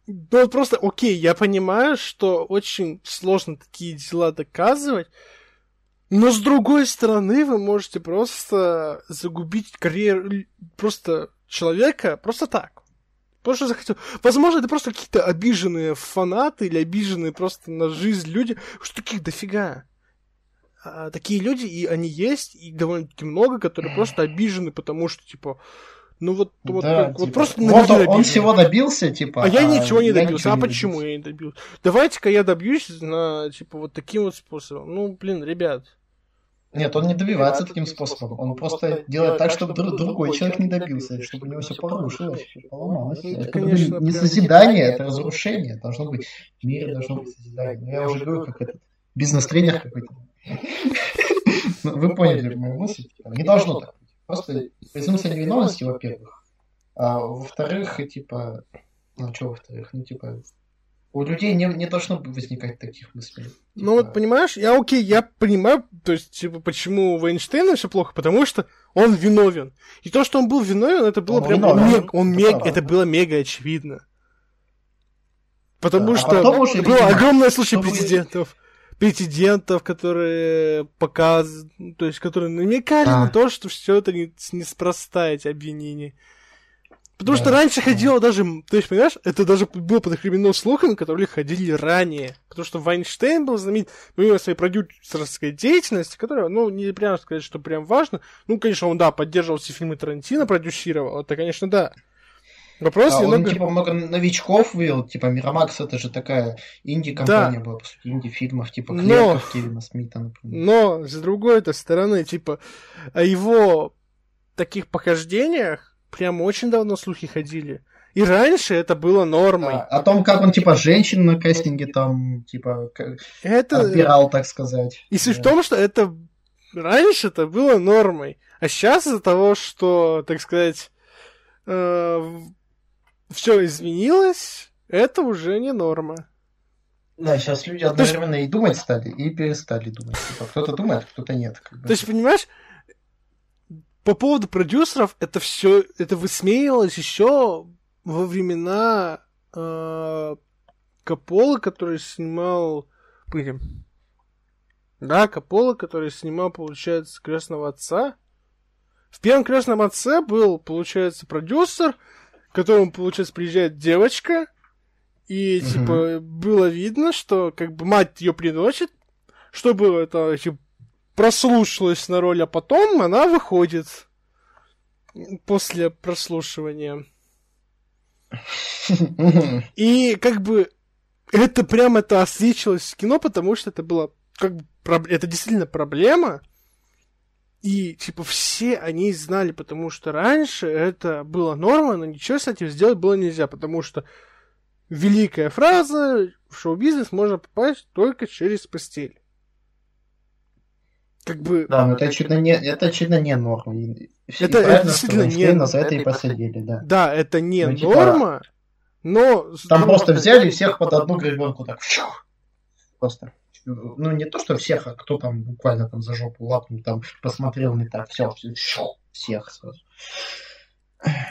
а, ну, просто, окей, я понимаю, что очень сложно такие дела доказывать, но с другой стороны, вы можете просто загубить карьеру просто человека просто так. Просто захотел. Возможно, это просто какие-то обиженные фанаты или обиженные просто на жизнь люди, что таких дофига. А, такие люди, и они есть, и довольно-таки много, которые просто обижены, потому что, типа, ну вот, вот, да, вот, типа, вот просто вот он, он всего добился, типа. А, а я ничего не добился. а почему добился. я не добился? Давайте-ка я добьюсь на типа вот таким вот способом. Ну, блин, ребят. Нет, он не добивается таким способом. Он просто делает так, чтобы другой человек не добился, чтобы у него все порушилось, поломалось. Ну, это, конечно, не созидание, это разрушение. Должно быть в мире должно быть созидание. Но я уже говорю, как этот бизнес-тренер какой-то. Ну, вы поняли мою мысль. Не должно так Просто презумпция невиновности, во-первых. А во-вторых, типа, ну что во-вторых, ну типа, у людей не, не должно возникать таких мыслей. Типа... Ну вот понимаешь, я окей, я понимаю, то есть, типа, почему у Эйнштейна все плохо, потому что он виновен. И то, что он был виновен, это было он прям виновен, мег, он это, мег, это было мега очевидно. Потому да, что а уже, было огромное случай президентов претендентов, которые показывают, то есть которые намекали а. на то, что все это не, неспроста, эти обвинения. Потому да, что раньше да. ходило даже, то есть, понимаешь, это даже было под криминальным слухами, которые ходили ранее. Потому что Вайнштейн был знаменит, помимо своей продюсерской деятельности, которая, ну, не прямо сказать, что прям важно. Ну, конечно, он, да, поддерживал все фильмы Тарантино, продюсировал, это, конечно, да. Вопрос а, немного... он, типа, много новичков вывел, типа, Мирамакс это же такая инди-компания да. была, по сути, инди-фильмов, типа, Клерков, но... Кевина Смита, например. Но, с другой-то стороны, типа, о его таких похождениях прям очень давно слухи ходили. И раньше это было нормой. А, о том, как он, типа, женщин на кастинге там, типа, это... отбирал, так сказать. И суть да. в том, что это раньше это было нормой. А сейчас из-за того, что, так сказать, э, все изменилось, это уже не норма. Да, сейчас люди одновременно и думать стали, и перестали думать. Типа, кто-то думает, кто-то нет. То есть, понимаешь, по поводу продюсеров, это все, это высмеивалось еще во времена э, Капола, который снимал, блин, да, Капола, который снимал, получается, Крестного Отца. В первом Крестном Отце был, получается, продюсер, к которому, получается, приезжает девочка, и, угу. типа, было видно, что, как бы, мать ее приносит, чтобы это типа, прослушалась на роль, а потом она выходит после прослушивания. И как бы это прям это освечилось в кино, потому что это было как бы это действительно проблема. И, типа, все они знали, потому что раньше это было норма, но ничего с этим сделать было нельзя, потому что великая фраза в шоу-бизнес можно попасть только через постель. Как бы... Да, но это очевидно не, это очевидно не норма. Это, это действительно не... Нас это и посадили, да. Да, это не ну, типа, норма, но... Там просто взяли всех под одну гребенку так. Просто. Ну, не то, что всех, а кто там буквально там за жопу лапнул, там посмотрел не так, все, всех сразу.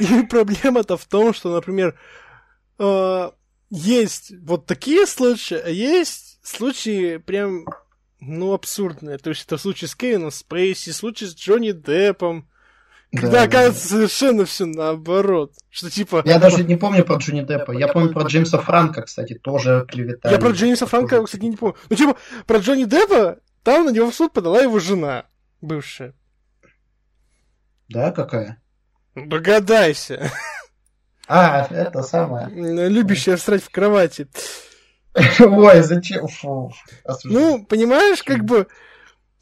И проблема-то в том, что, например, э, есть вот такие случаи, а есть случаи прям, ну, абсурдные. То есть это случай с Кевином Спейси, случай с Джонни Деппом, когда да, оказывается да. совершенно все наоборот. Что типа. Я даже не помню про Джонни Деппа. Я помню про Джеймса Франка, кстати, тоже клевета. Я про Джеймса Франка, кстати, не помню. Ну, типа, про Джонни Деппа там на него в суд подала его жена, бывшая. Да, какая? Догадайся. А, это самое. Любящая всрать в кровати. Ой, зачем? Фу. Ну, понимаешь, как бы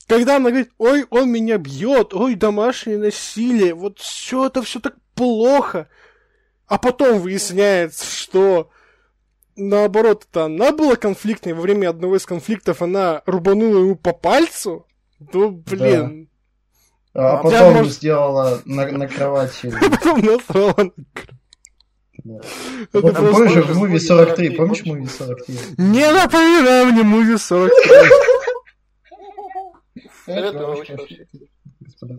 когда она говорит, ой, он меня бьет, ой, домашнее насилие, вот все это все так плохо. А потом выясняется, что наоборот, это она была конфликтной, во время одного из конфликтов она рубанула ему по пальцу. Ну, блин. Да. А потом может... сделала на, на кровати. Потом насрала на кровать. Помнишь, в муви 43, помнишь муви 43? Не напоминай мне муви 43. Это очень господа.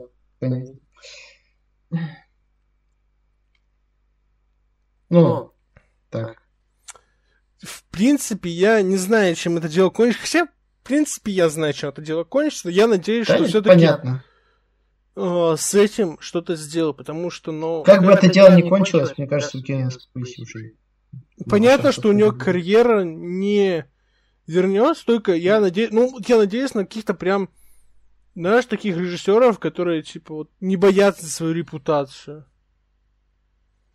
Ну, так. В принципе, я не знаю, чем это дело кончится. Хотя, в принципе, я знаю, чем это дело кончится. Я надеюсь, да, что все-таки понятно. Э, с этим что-то сделал, потому что, ну... Как бы это дело не кончилось, мне кажется, Кевин Спейси уже... Понятно, что у него карьера не вернется, только я надеюсь, ну, я надеюсь на каких-то прям знаешь, таких режиссеров, которые, типа, вот, не боятся свою репутацию.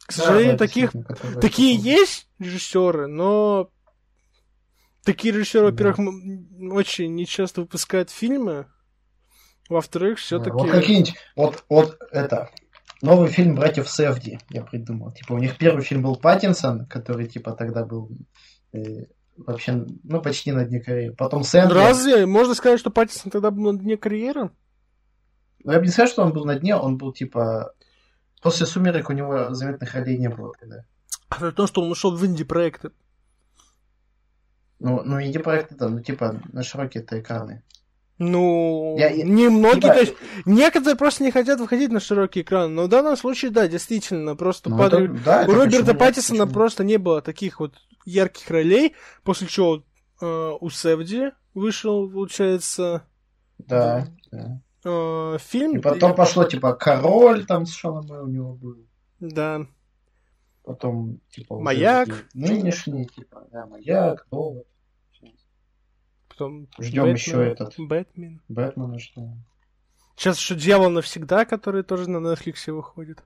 К сожалению, да, таких, такие есть режиссеры, но такие режиссеры, да. во-первых, очень нечасто выпускают фильмы, во-вторых, все-таки... Вот какие-нибудь, вот, вот это, новый фильм братьев Севди я придумал. Типа, у них первый фильм был Паттинсон, который, типа, тогда был э, вообще, ну, почти на дне карьеры. Потом Сэндлер. Разве? Можно сказать, что Паттисон тогда был на дне карьеры? Ну, я бы не сказал, что он был на дне, он был, типа... После «Сумерек» у него заметных ролей не было тогда. А при том, что он ушел в инди-проекты. Ну, ну инди-проекты там, ну, типа, на широкие-то экраны. Ну, я, я, немногие, типа... то есть, некоторые просто не хотят выходить на широкий экран, но в данном случае, да, действительно, просто ну, под... это, да, у Роберта Паттисона просто не было таких вот ярких ролей, после чего э, у Севди вышел, получается... Да, да. Э, фильм... И потом пошло, типа, Король там с Шаломе у него был. Да. Потом, типа, Маяк. Нынешний, типа, да, Маяк, Довод. Потом Ждем Бэтмен, еще этот. Бэтмен. Бэтмена что? Сейчас еще Дьявол навсегда, который тоже на Netflix выходит.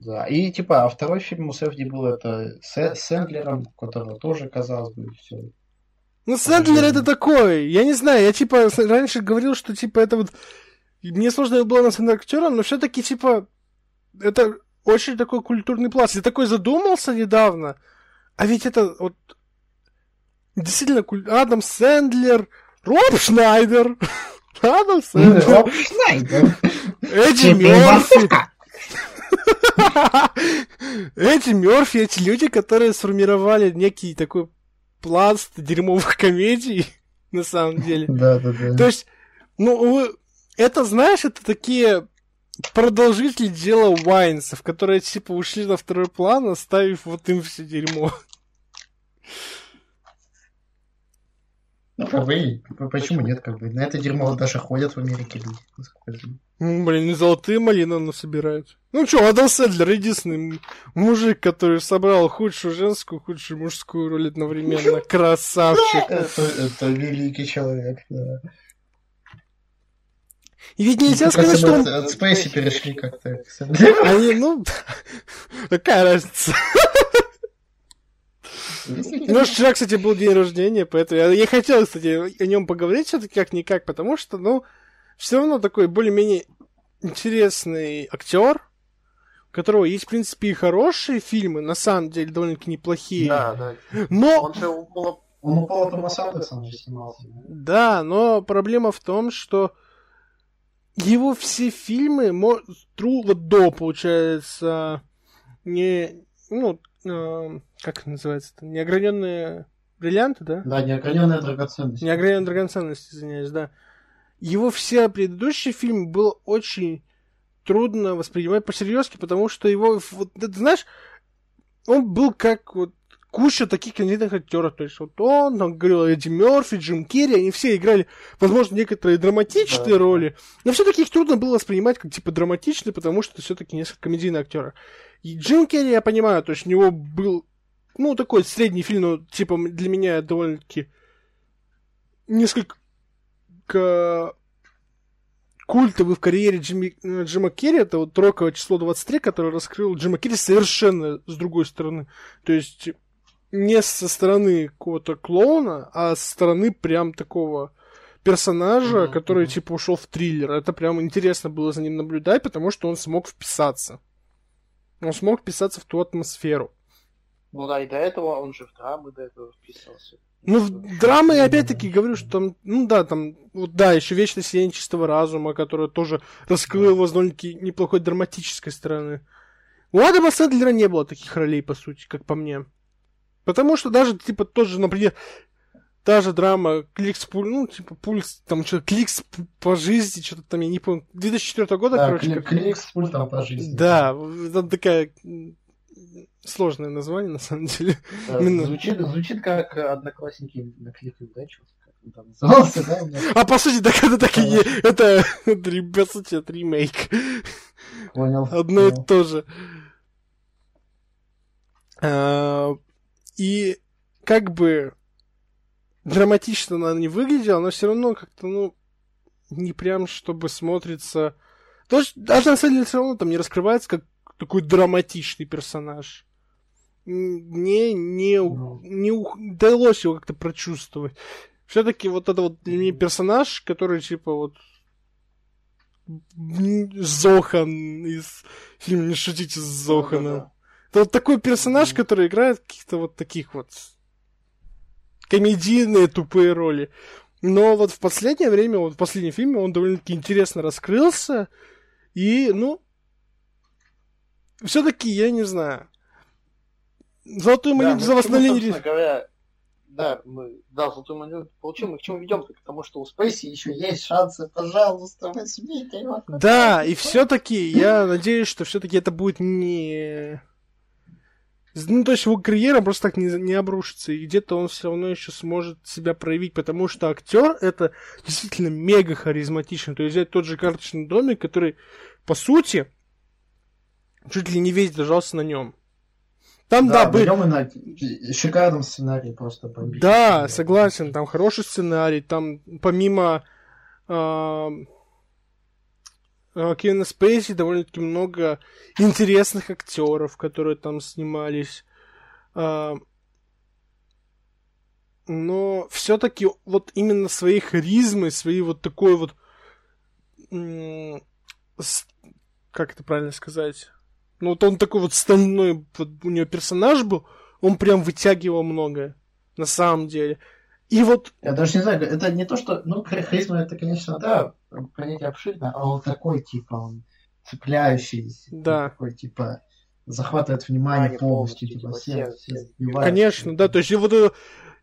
Да, и типа, а второй фильм у Сефди был это с Сэндлером, которого тоже, казалось бы, все. Ну, Сэндлер это такой, я не знаю, я типа раньше говорил, что типа это вот... Мне сложно было на Сэндлер актером, но все-таки типа это очень такой культурный пласт. Я такой задумался недавно, а ведь это вот действительно Адам Сэндлер, Роб Шнайдер, Адам Сэндлер, Роб Шнайдер, Эдди Мерфи. Эдди Мерфи, эти люди, которые сформировали некий такой пласт дерьмовых комедий, на самом деле. Да, да, да. То есть, ну, это, знаешь, это такие продолжители дела Вайнсов, которые, типа, ушли на второй план, оставив вот им все дерьмо. Ну, как бы, почему нет, как бы. На это дерьмо даже ходят в Америке люди. Ну, блин, и золотые малины он собирает. Ну что, Адам Сэндлер единственный мужик, который собрал худшую женскую, худшую мужскую роль одновременно. Красавчик. Это, это великий человек, да. И ведь нельзя сказать, что он... От Спейси перешли как-то. Они, ну, какая разница? Ну, вчера, кстати, был день рождения, поэтому я, я хотел, кстати, о нем поговорить все-таки как-никак, потому что, ну, все равно такой более-менее интересный актер, у которого есть, в принципе, и хорошие фильмы, на самом деле, довольно-таки неплохие. Да, да. Но... Он же он у Пола Томаса Андерсона же снимался. Да, но проблема в том, что его все фильмы, тру, вот до, получается, не, ну, э, как это называется, неограненные бриллианты, да? Да, неограненная драгоценность. Неограненная драгоценность, извиняюсь, да. Его все предыдущие фильмы было очень трудно воспринимать по-серьезки, потому что его, вот, ты знаешь, он был как вот куча таких кандидатных актеров. То есть вот он, там говорил Эдди Мерфи, Джим Керри, они все играли, возможно, некоторые драматичные да. роли, но все-таки их трудно было воспринимать как типа драматичные, потому что все-таки несколько комедийные актеры. И Джим Керри, я понимаю, то есть у него был, ну, такой средний фильм, но типа для меня довольно-таки несколько культовый в карьере Джимми, э, Джима Керри, это вот роковое число 23, который раскрыл Джима Керри совершенно с другой стороны. То есть не со стороны какого-то клоуна, а со стороны прям такого персонажа, mm-hmm. который типа ушел в триллер. Это прям интересно было за ним наблюдать, потому что он смог вписаться. Он смог вписаться в ту атмосферу. Ну да, и до этого он же в драмы до этого вписался. Ну, в драмы, я опять-таки говорю, что там, ну да, там, вот да, еще Вечное сияние чистого разума, которое тоже раскрыло его с довольно-таки неплохой драматической стороны. У Адама Сэндлера не было таких ролей, по сути, как по мне. Потому что даже, типа, тоже, например, та же драма Кликс Пуль, ну, типа, пульс, там, что Кликс по жизни, что-то там, я не помню, 2004 года, да, короче. Клик, как... Кликс Пуль там по жизни. Да, там такая сложное название, на самом деле. Да, звучит, звучит как одноклассники на клике, да, что-то там назывался, да? А по сути, так это так и не... Это, по сути, это ремейк. Понял. Одно и то же. А, и как бы драматично она не выглядела, но все равно как-то, ну, не прям, чтобы смотрится... То даже на самом деле все равно там не раскрывается как такой драматичный персонаж. Не, не, ну. не удалось его как-то прочувствовать. Все-таки вот это вот для меня персонаж, который типа вот Зохан из фильма «Не шутите с Зоханом». Это вот такой персонаж, который играет каких-то вот таких вот комедийные тупые роли. Но вот в последнее время, вот в последнем фильме он довольно-таки интересно раскрылся. И, ну, все-таки, я не знаю. Золотую монету да, за восстановление... говоря, да, мы, да, золотую монету получим, мы к чему ведем? К тому, что у Спейси еще есть шансы, пожалуйста, возьмите его. Да, и все-таки я надеюсь, что все-таки это будет не ну, то есть его карьера просто так не, не обрушится, и где-то он все равно еще сможет себя проявить, потому что актер это действительно мега харизматичный. То есть взять тот же карточный домик, который, по сути, чуть ли не весь держался на нем. Там, да, да был... на шикарном сценарии просто. Да, согласен, там хороший сценарий, там помимо э, Кевина Спейси довольно-таки много интересных актеров, которые там снимались. Э, но все-таки вот именно своей харизмой, своей вот такой вот как это правильно сказать? Ну вот он такой вот стальной, вот у него персонаж был, он прям вытягивал многое, на самом деле. И вот... Я даже не знаю, это не то, что... Ну, харизма это, конечно, да, понятие обширное, а он такой, типа, он цепляющийся. Да. Такой, типа, захватывает внимание полностью, типа, все, все Конечно, да, то есть вот это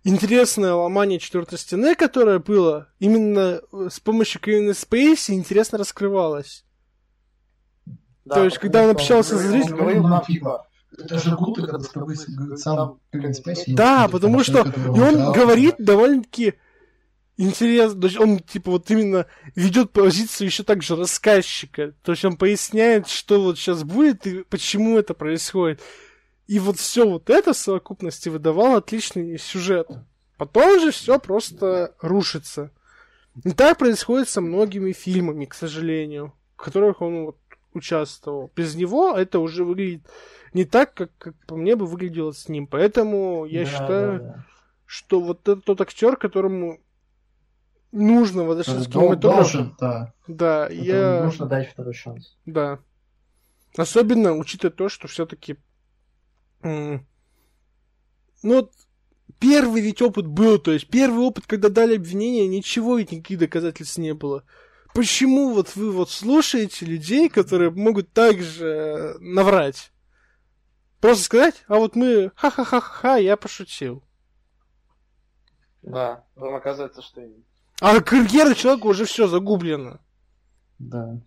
интересное ломание четвертой стены, которое было, именно с помощью Кевина Спейси интересно раскрывалось. Да, то есть, когда он общался с зрителем... говорил нам, типа, это же круто, когда с тобой сам Кевин Спейси. Да, потому что и он говорит довольно-таки интересно, то есть он, типа, вот именно ведет позицию еще так же рассказчика. То есть он поясняет, что вот сейчас будет и почему это происходит. И вот все вот это в совокупности выдавало отличный сюжет. Потом же все просто рушится. И так происходит со многими фильмами, к сожалению, в которых он вот участвовал. Без него это уже выглядит не так, как, как по мне бы выглядело с ним. Поэтому я да, считаю, да, да. что вот это тот актер, которому нужно возвращаться к кинематографу. Да, да я... Нужно дать второй шанс. Да. Особенно учитывая то, что все-таки ну, вот первый ведь опыт был, то есть первый опыт, когда дали обвинение, ничего ведь никаких доказательств не было. Почему вот вы вот слушаете людей, которые могут также наврать? Просто сказать, а вот мы ха-ха-ха-ха, я пошутил. Да, вам оказывается, что... А карьера человека уже все загублено. Да.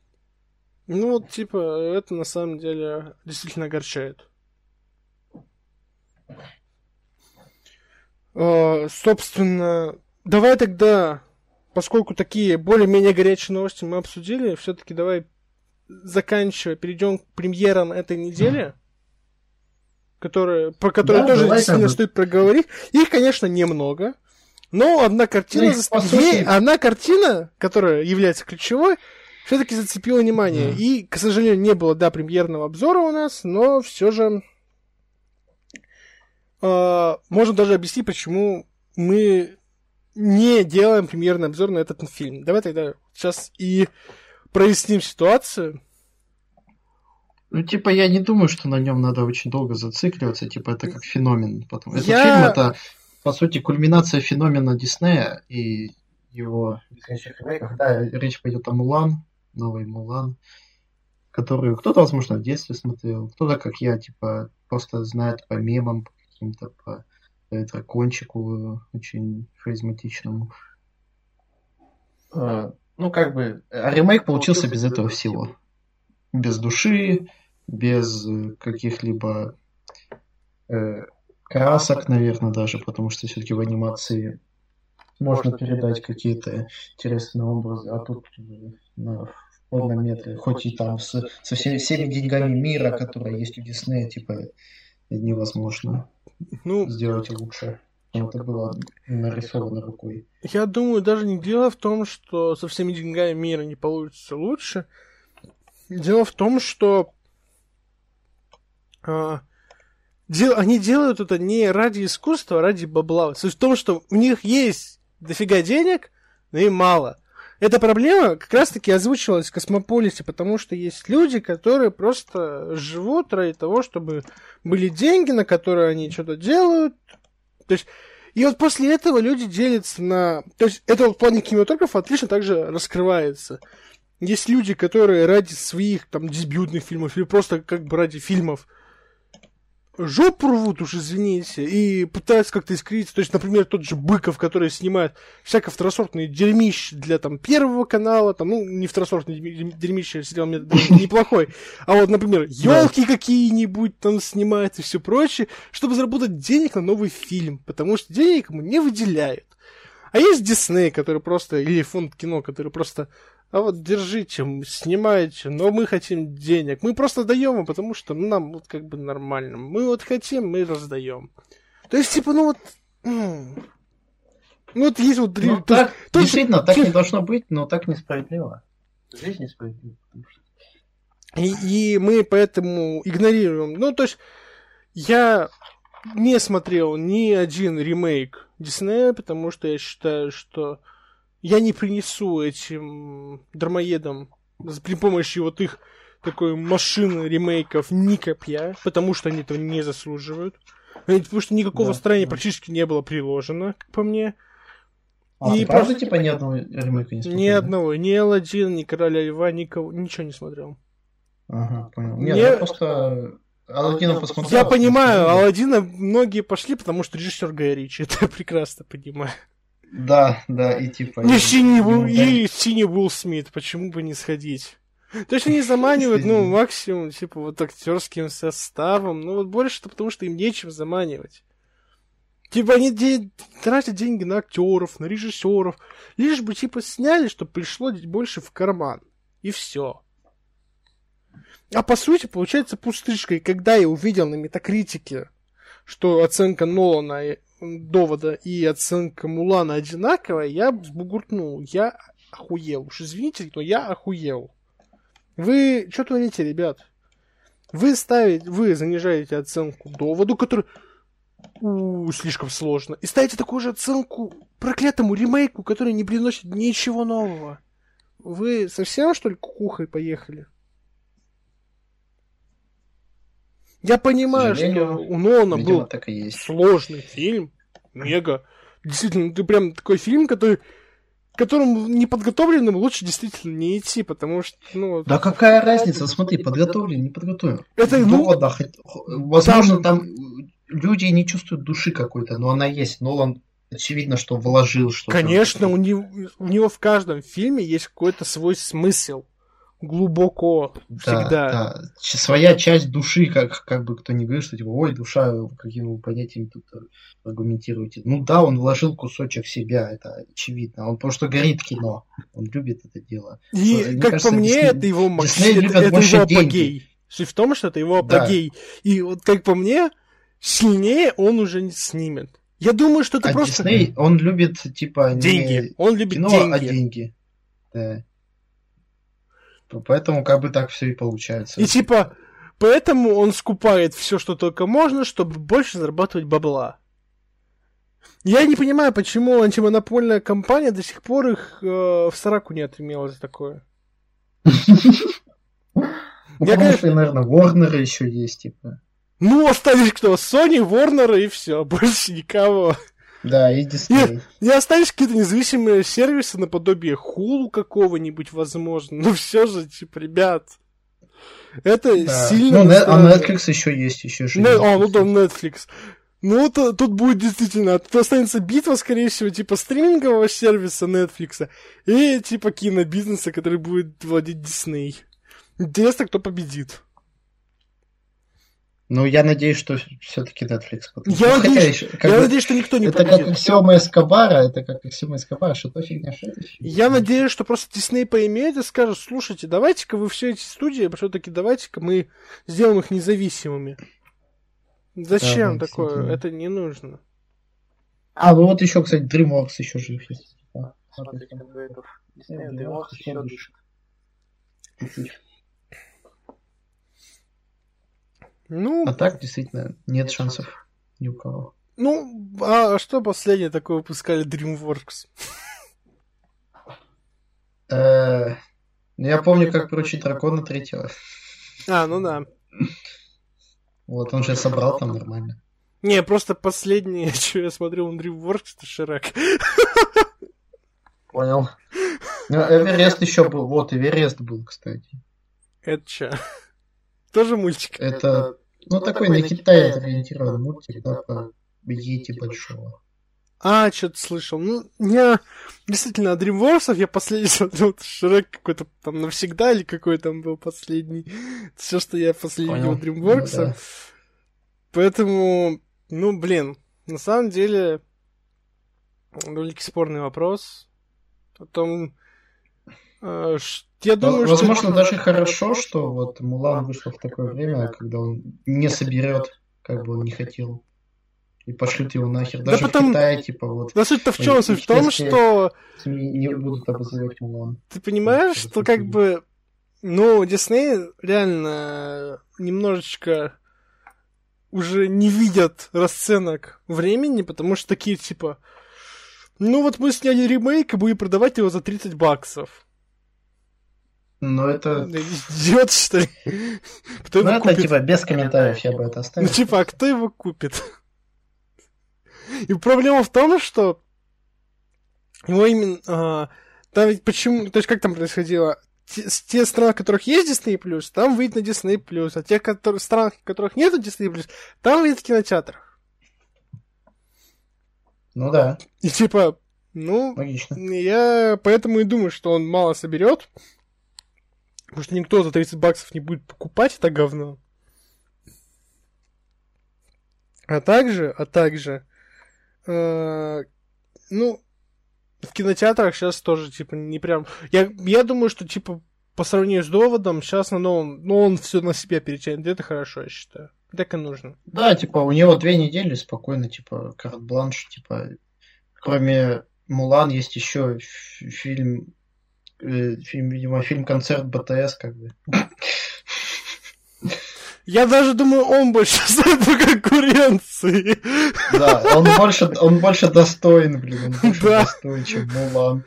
Ну вот, типа, это на самом деле действительно огорчает. Э, собственно, давай тогда, поскольку такие более-менее горячие новости мы обсудили, все-таки давай заканчивая, перейдем к премьерам этой недели, которые, про которые да, тоже действительно стоит проговорить. Их, конечно, немного. Но одна картина, ну, за... Ей, одна картина, которая является ключевой, все-таки зацепила внимание. Mm. И, к сожалению, не было, да, премьерного обзора у нас, но все же э, можно даже объяснить, почему мы не делаем премьерный обзор на этот фильм. Давай тогда сейчас и проясним ситуацию. Ну, типа, я не думаю, что на нем надо очень долго зацикливаться, типа, это как феномен. Потом. Этот я... фильм это, по сути, кульминация феномена Диснея и его Да, речь пойдет о Мулан, новый Мулан, который кто-то, возможно, в детстве смотрел, кто-то, как я, типа, просто знает по мемам, каким-то по дракончику очень харизматичному. А, ну, как бы, а ремейк получился без этого всего. Без души, без э, каких-либо э, красок, наверное, даже, потому что все-таки в анимации можно передать какие-то интересные образы, а тут э, на полном метре, хоть и там с, со всеми, всеми деньгами мира, которые есть у Диснея, типа, невозможно ну, сделать лучше. Это было нарисовано рукой. Я думаю, даже не дело в том, что со всеми деньгами мира не получится лучше. Дело в том, что дел, они делают это не ради искусства, а ради бабла. Суть в том, что у них есть дофига денег, но им мало. Эта проблема как раз-таки озвучивалась в Космополисе, потому что есть люди, которые просто живут ради того, чтобы были деньги, на которые они что-то делают. То есть, и вот после этого люди делятся на... То есть, это вот в плане кинематографа отлично также раскрывается. Есть люди, которые ради своих там дебютных фильмов или просто как бы ради фильмов жопу рвут уж, извините, и пытаются как-то искриться. То есть, например, тот же Быков, который снимает всякое второсортное дерьмище для там первого канала, там, ну, не второсортное дерьмище, сериал мне неплохой, а вот, например, елки какие-нибудь там снимает и все прочее, чтобы заработать денег на новый фильм, потому что денег ему не выделяют. А есть Дисней, который просто, или фонд кино, который просто а вот держите, снимайте, но мы хотим денег. Мы просто даем им, потому что ну, нам вот как бы нормально. Мы вот хотим, мы раздаем. То есть, типа, ну вот... Ну вот есть вот... Ну, то, так, то, действительно, то, так не должно быть, но так несправедливо. Жизнь несправедлива. И, и мы поэтому игнорируем. Ну, то есть, я не смотрел ни один ремейк Диснея, потому что я считаю, что я не принесу этим дармоедам при помощи вот их такой машины ремейков ни копья, потому что они этого не заслуживают. Потому что никакого да, старания да. практически не было приложено, как по мне. А, и правда, типа, ни одного ремейка не смотрел? Ни одного. Ни Алладин, ни Короля Льва, никого, ничего не смотрел. Ага, понял. Нет, я просто Алладина посмотрел. Я понимаю, Алладина многие пошли, потому что режиссер Гай Ричи, это прекрасно понимаю. Да, да, и типа... И синий, был, и синий Уилл Смит, почему бы не сходить? То есть они заманивают, ну, максимум, типа, вот актерским составом. Ну, вот больше-то потому, что им нечем заманивать. Типа они де- тратят деньги на актеров, на режиссеров, лишь бы типа сняли, чтобы пришло больше в карман. И все. А по сути получается пустышка. И когда я увидел на метакритике, что оценка Нолана довода и оценка Мулана одинаковая, я сбугуртнул. Я охуел. Уж извините, но я охуел. Вы что творите, ребят? Вы ставите, вы занижаете оценку доводу, который у, слишком сложно, и ставите такую же оценку проклятому ремейку, который не приносит ничего нового. Вы совсем, что ли, кукухой поехали? Я понимаю, что у Нолана был так и есть. сложный фильм, мега. Действительно, ты прям такой фильм, который которому неподготовленным лучше действительно не идти, потому что, ну, Да какая разница? Смотри, подготовлен, не подготовлен. это, ну, Довода, хоть- возможно, там люди не чувствуют души какой-то, но она есть. Нолан, очевидно, что вложил что-то. Конечно, у него, у него в каждом фильме есть какой-то свой смысл. Глубоко. Да, всегда. да. Своя часть души, как, как бы кто ни говорит, что типа, ой, душа, какими вы понятиями тут аргументируете. Ну да, он вложил кусочек себя, это очевидно. Он просто горит кино. Он любит это дело. И, Мне как кажется, по мне, Дисней- это его Дисней это, это его деньги. апогей. Суть в том, что это его Да. апогей. И вот, как по мне, сильнее он уже не снимет. Я думаю, что это а просто Дисней, он любит, типа, деньги. не Он любит кино, деньги. а деньги. Да. Поэтому как бы так все и получается. И типа, поэтому он скупает все, что только можно, чтобы больше зарабатывать бабла. Я не понимаю, почему антимонопольная компания до сих пор их э, в сраку не отымела за такое. Я, что, наверное, Warner еще есть, типа. Ну, остались кто? Sony, Warner и все, больше никого. Да, и Дисней. И остались какие-то независимые сервисы наподобие Hulu какого-нибудь, возможно. Ну все же, типа, ребят. Это Да. сильно... Ну, а. Netflix еще есть, еще же. Не- есть. а, ну да, Netflix. Ну, то- тут будет действительно, тут останется битва, скорее всего, типа стримингового сервиса Netflix и типа кинобизнеса, который будет владеть Disney. Интересно, кто победит. Ну, я надеюсь, что все-таки Netflix. потому- Я ну, хотя надеюсь- еще, как Я бы, надеюсь, что никто не это как победит. Аксиома Эскобара, это как Аксиома Эскобара, что то фигня, что это фигня. Я надеюсь, что просто Disney поймет и скажет, слушайте, давайте-ка вы все эти студии, все-таки давайте-ка мы сделаем их независимыми. Зачем Да, такое? действительно. Это не нужно. А, ну вот еще, кстати, DreamWorks еще жив есть. А, Смотрите, как Дисней, Да, DreamWorks еще дышит. Ну, А так, действительно, нет шансов ни у кого. ну, а что последнее такое выпускали DreamWorks? Э, ну, Я помню, как приручить дракона третьего. А, ну да. Вот, он же собрал там нормально. Не, просто последнее, что я смотрел на DreamWorks, это Шрек. Понял. Ну, Эверест еще был. Вот, Эверест был, кстати. Это че? Тоже мультик? Это, ну, такой на Китай ориентированный мультик, да, про Йети большого. А, что-то слышал. Ну, я действительно, DreamWorks я последний смотрел, Шрек какой-то там навсегда или какой там был последний. Все, что я последний видел. DreamWorks. Ну да. Поэтому, ну, блин, на самом деле, довольно-таки спорный вопрос. О том, я думаю, Во- Возможно, что... даже хорошо, что вот Мулан вышел в такое время, когда он не соберет, как бы он не хотел. И пошлют его нахер. Да Даже потом- в Китае, типа, вот, Да суть-то в чем? Суть в том, что не будут обозревать Мулан. ты понимаешь, что как бы, ну, Дисней реально немножечко уже не видят расценок времени, потому что такие типа, ну вот мы сняли ремейк и будем продавать его за 30 баксов. Но это... Да Идиот, что ли? Кто Ну, его это, купит? типа, без комментариев я бы это Ну, оставил. типа, а кто его купит? И проблема в том, что его именно... а, там ведь почему... То есть, как там происходило? Те, те страны, в которых есть Disney+, там выйдет на Disney+, а те которые, стран, в которых нет Disney+, там выйдет в кинотеатрах. Ну да, И типа, ну, логично. я поэтому и думаю, что он мало соберет. Потому что никто за 30 баксов не будет покупать это говно. А также, а также, Э, ну, в кинотеатрах сейчас тоже, типа, не прям... Я, я думаю, что, типа, по сравнению с доводом, сейчас на новом, ну, он все на себя перетянет. Это хорошо, я считаю. Так и нужно. Да, типа, у него две недели спокойно, типа, карт-бланш, типа, кроме Мулан есть еще фильм, фильм, видимо, фильм-концерт БТС, как бы. Я даже думаю, он больше стоит по конкуренции. Да, он больше, он больше достоин, блин, он больше да. достоин, чем Мулан.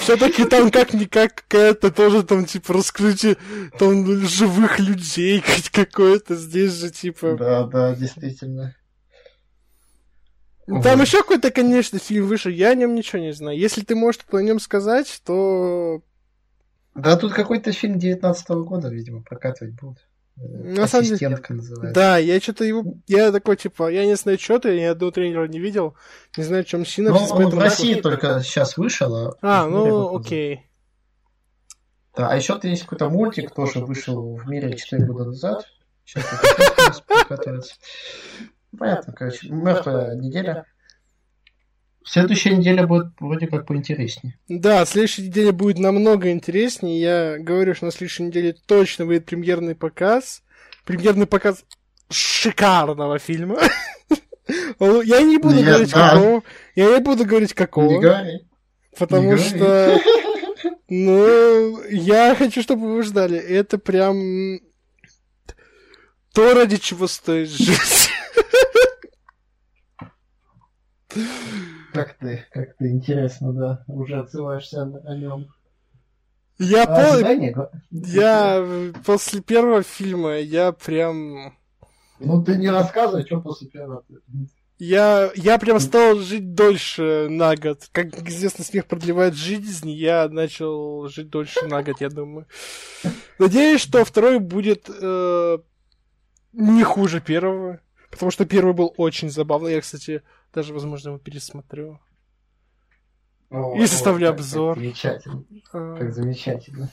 Все-таки там как-никак какая-то тоже там, типа, раскрытие там живых людей хоть какое-то здесь же, типа. Да, да, действительно. Там еще какой-то, конечно, фильм вышел, я о нем ничего не знаю. Если ты можешь о нем сказать, то да, тут какой-то фильм 19 -го года, видимо, прокатывать будут. Э, На Ассистентка деле, называется. Да, я что-то его... Я такой, типа, я не знаю, что ты, я ни одного тренера не видел, не знаю, в чем синапсис. Ну, он в России нахуй... только сейчас вышел, а... А, ну, окей. Да, а еще есть какой-то мультик, тоже вышел в мире 4 года назад. Сейчас. Понятно, короче, мертвая неделя. Следующая неделя будет вроде как поинтереснее. Да, следующая неделя будет намного интереснее. Я говорю, что на следующей неделе точно выйдет премьерный показ. Премьерный показ шикарного фильма. Я не буду говорить какого. Я не буду говорить какого. Не говори. Потому что... Ну, я хочу, чтобы вы ждали. Это прям то, ради чего стоит жить. Как ты, как ты, интересно, да, уже отзываешься о нем. Я, а, по... я после первого фильма, я прям... Ну ты не рассказывай, что после первого. Я, я прям стал жить дольше на год. Как известно, смех продлевает жизнь, я начал жить дольше на год, я думаю. Надеюсь, что второй будет э, не хуже первого. Потому что первый был очень забавный. Я, кстати, даже, возможно, его пересмотрю. О, и составлю вот, обзор. Как замечательно. А... Как замечательно.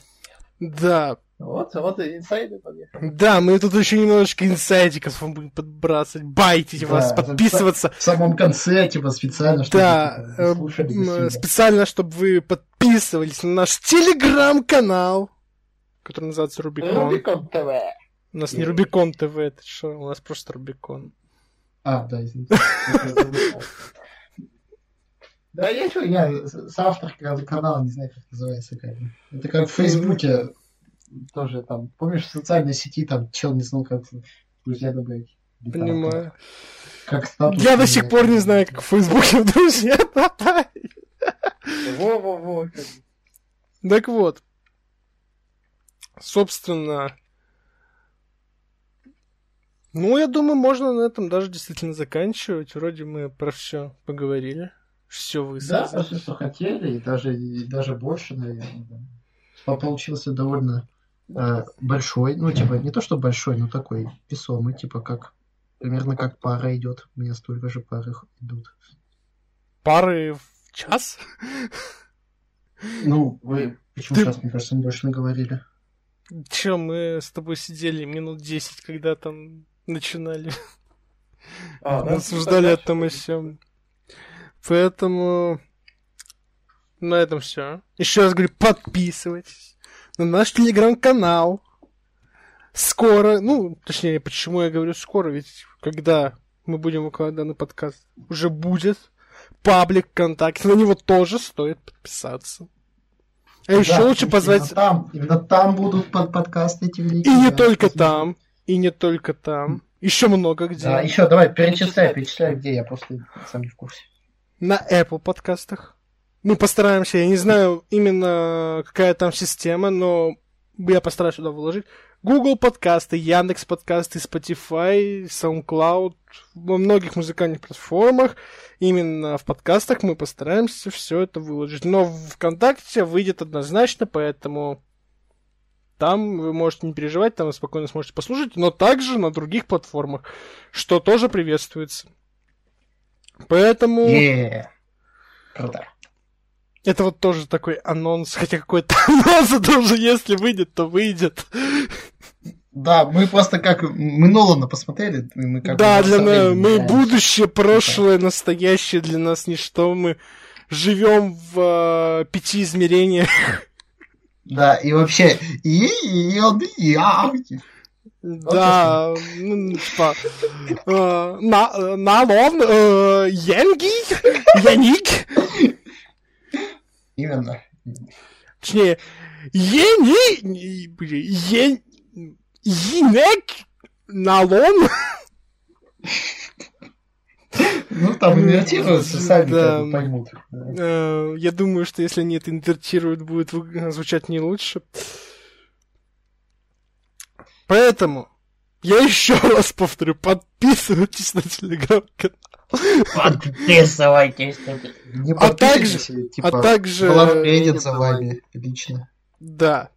Да. Вот, вот и инсайды подъехали. Да, мы тут еще немножечко инсайдиков вам будем подбрасывать. Байтить да, вас, подписываться. В самом конце, типа, специально, чтобы да, вы, типа, слушали специально, чтобы вы подписывались на наш телеграм-канал, который называется Рубикон. Рубикон ТВ. У нас не Рубикон ТВ, это что? У нас просто Рубикон. А, да, извините. Да, я что, я соавтор канала, не знаю, как называется. Как. Это как в Фейсбуке тоже там, помнишь, в социальной сети там чел не знал, как друзья добавить. Понимаю. Как статус. Я до сих пор не знаю, как в Фейсбуке в друзья добавить. Во-во-во. Так вот. Собственно, ну, я думаю, можно на этом даже действительно заканчивать. Вроде мы про все поговорили. Все высказали. Да, все, что хотели, и даже, и даже больше, наверное. Да. Получился довольно э, большой. Ну, типа, не то, что большой, но такой весомый, типа, как примерно как пара идет. У меня столько же пары идут. Пары в час? Ну, вы почему Ты... сейчас, мне кажется, мы больше наговорили? Че, мы с тобой сидели минут 10, когда там начинали. А, да? Рассуждали о том и всем. Поэтому на этом все. Еще раз говорю, подписывайтесь на наш телеграм-канал. Скоро, ну, точнее, почему я говорю скоро, ведь когда мы будем выкладывать данный подкаст, уже будет паблик ВКонтакте, на него тоже стоит подписаться. А да, еще лучше позвать... Именно там, именно там будут под подкасты эти великие. И не только там. И не только там. Еще много где. Да, еще давай, перечисляй, перечисляй, где я просто сам не в курсе. На Apple подкастах. Мы постараемся, я не знаю именно какая там система, но я постараюсь сюда вложить. Google подкасты, Яндекс подкасты, Spotify, SoundCloud, во многих музыкальных платформах. Именно в подкастах мы постараемся все это выложить. Но в ВКонтакте выйдет однозначно, поэтому там вы можете не переживать, там вы спокойно сможете послушать, но также на других платформах, что тоже приветствуется. Поэтому... Yeah. Круто. Это вот тоже такой анонс, хотя какой-то анонс тоже, если выйдет, то выйдет. Да, мы просто как... Мы Нолана посмотрели, мы как Да, для нас мы будущее, прошлое, настоящее для нас ничто. Мы живем в э, пяти измерениях. Да, и вообще... И, и он, и я. Да, ну, типа, э, на, э, Налон, э, Янги, Яник, Именно. точнее, Ени, Ен, Енек, Налон. Ну, там инвертируются, сами Да. поймут. Да. Э, Я думаю, что если они это инвертируют, будет звучать не лучше. Поэтому я еще раз повторю, подписывайтесь на телеграм-канал. Подписывайтесь. Не А также- подписывайтесь, типа, а также- Глав приедет за вами лично. Да.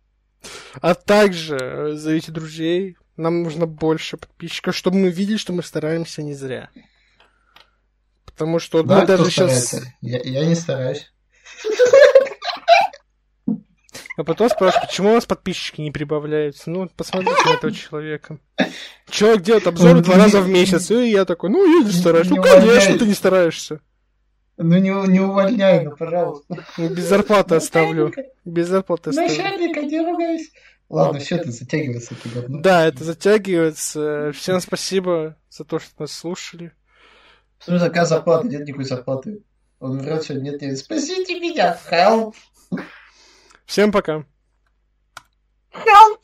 А также э, зовите друзей. Нам нужно больше подписчиков, чтобы мы видели, что мы стараемся не зря. Потому что Да, мы даже сейчас... Я, я не стараюсь. А потом спрашивают, почему у вас подписчики не прибавляются? Ну, посмотрите на этого человека. Человек делает обзоры два раза в месяц, и я такой, ну, я не стараюсь. Ну, конечно, ты не стараешься. Ну не, не увольняй, ну пожалуйста. Без зарплаты оставлю. Без зарплаты оставлю. Начальника, не ругайся. Ладно, все это затягивается, это. Да, это затягивается. Всем спасибо за то, что нас слушали. Почему какая зарплата? Нет никакой зарплаты. Он врет, все, нет, нет. Спасите меня, help! Всем пока. Help!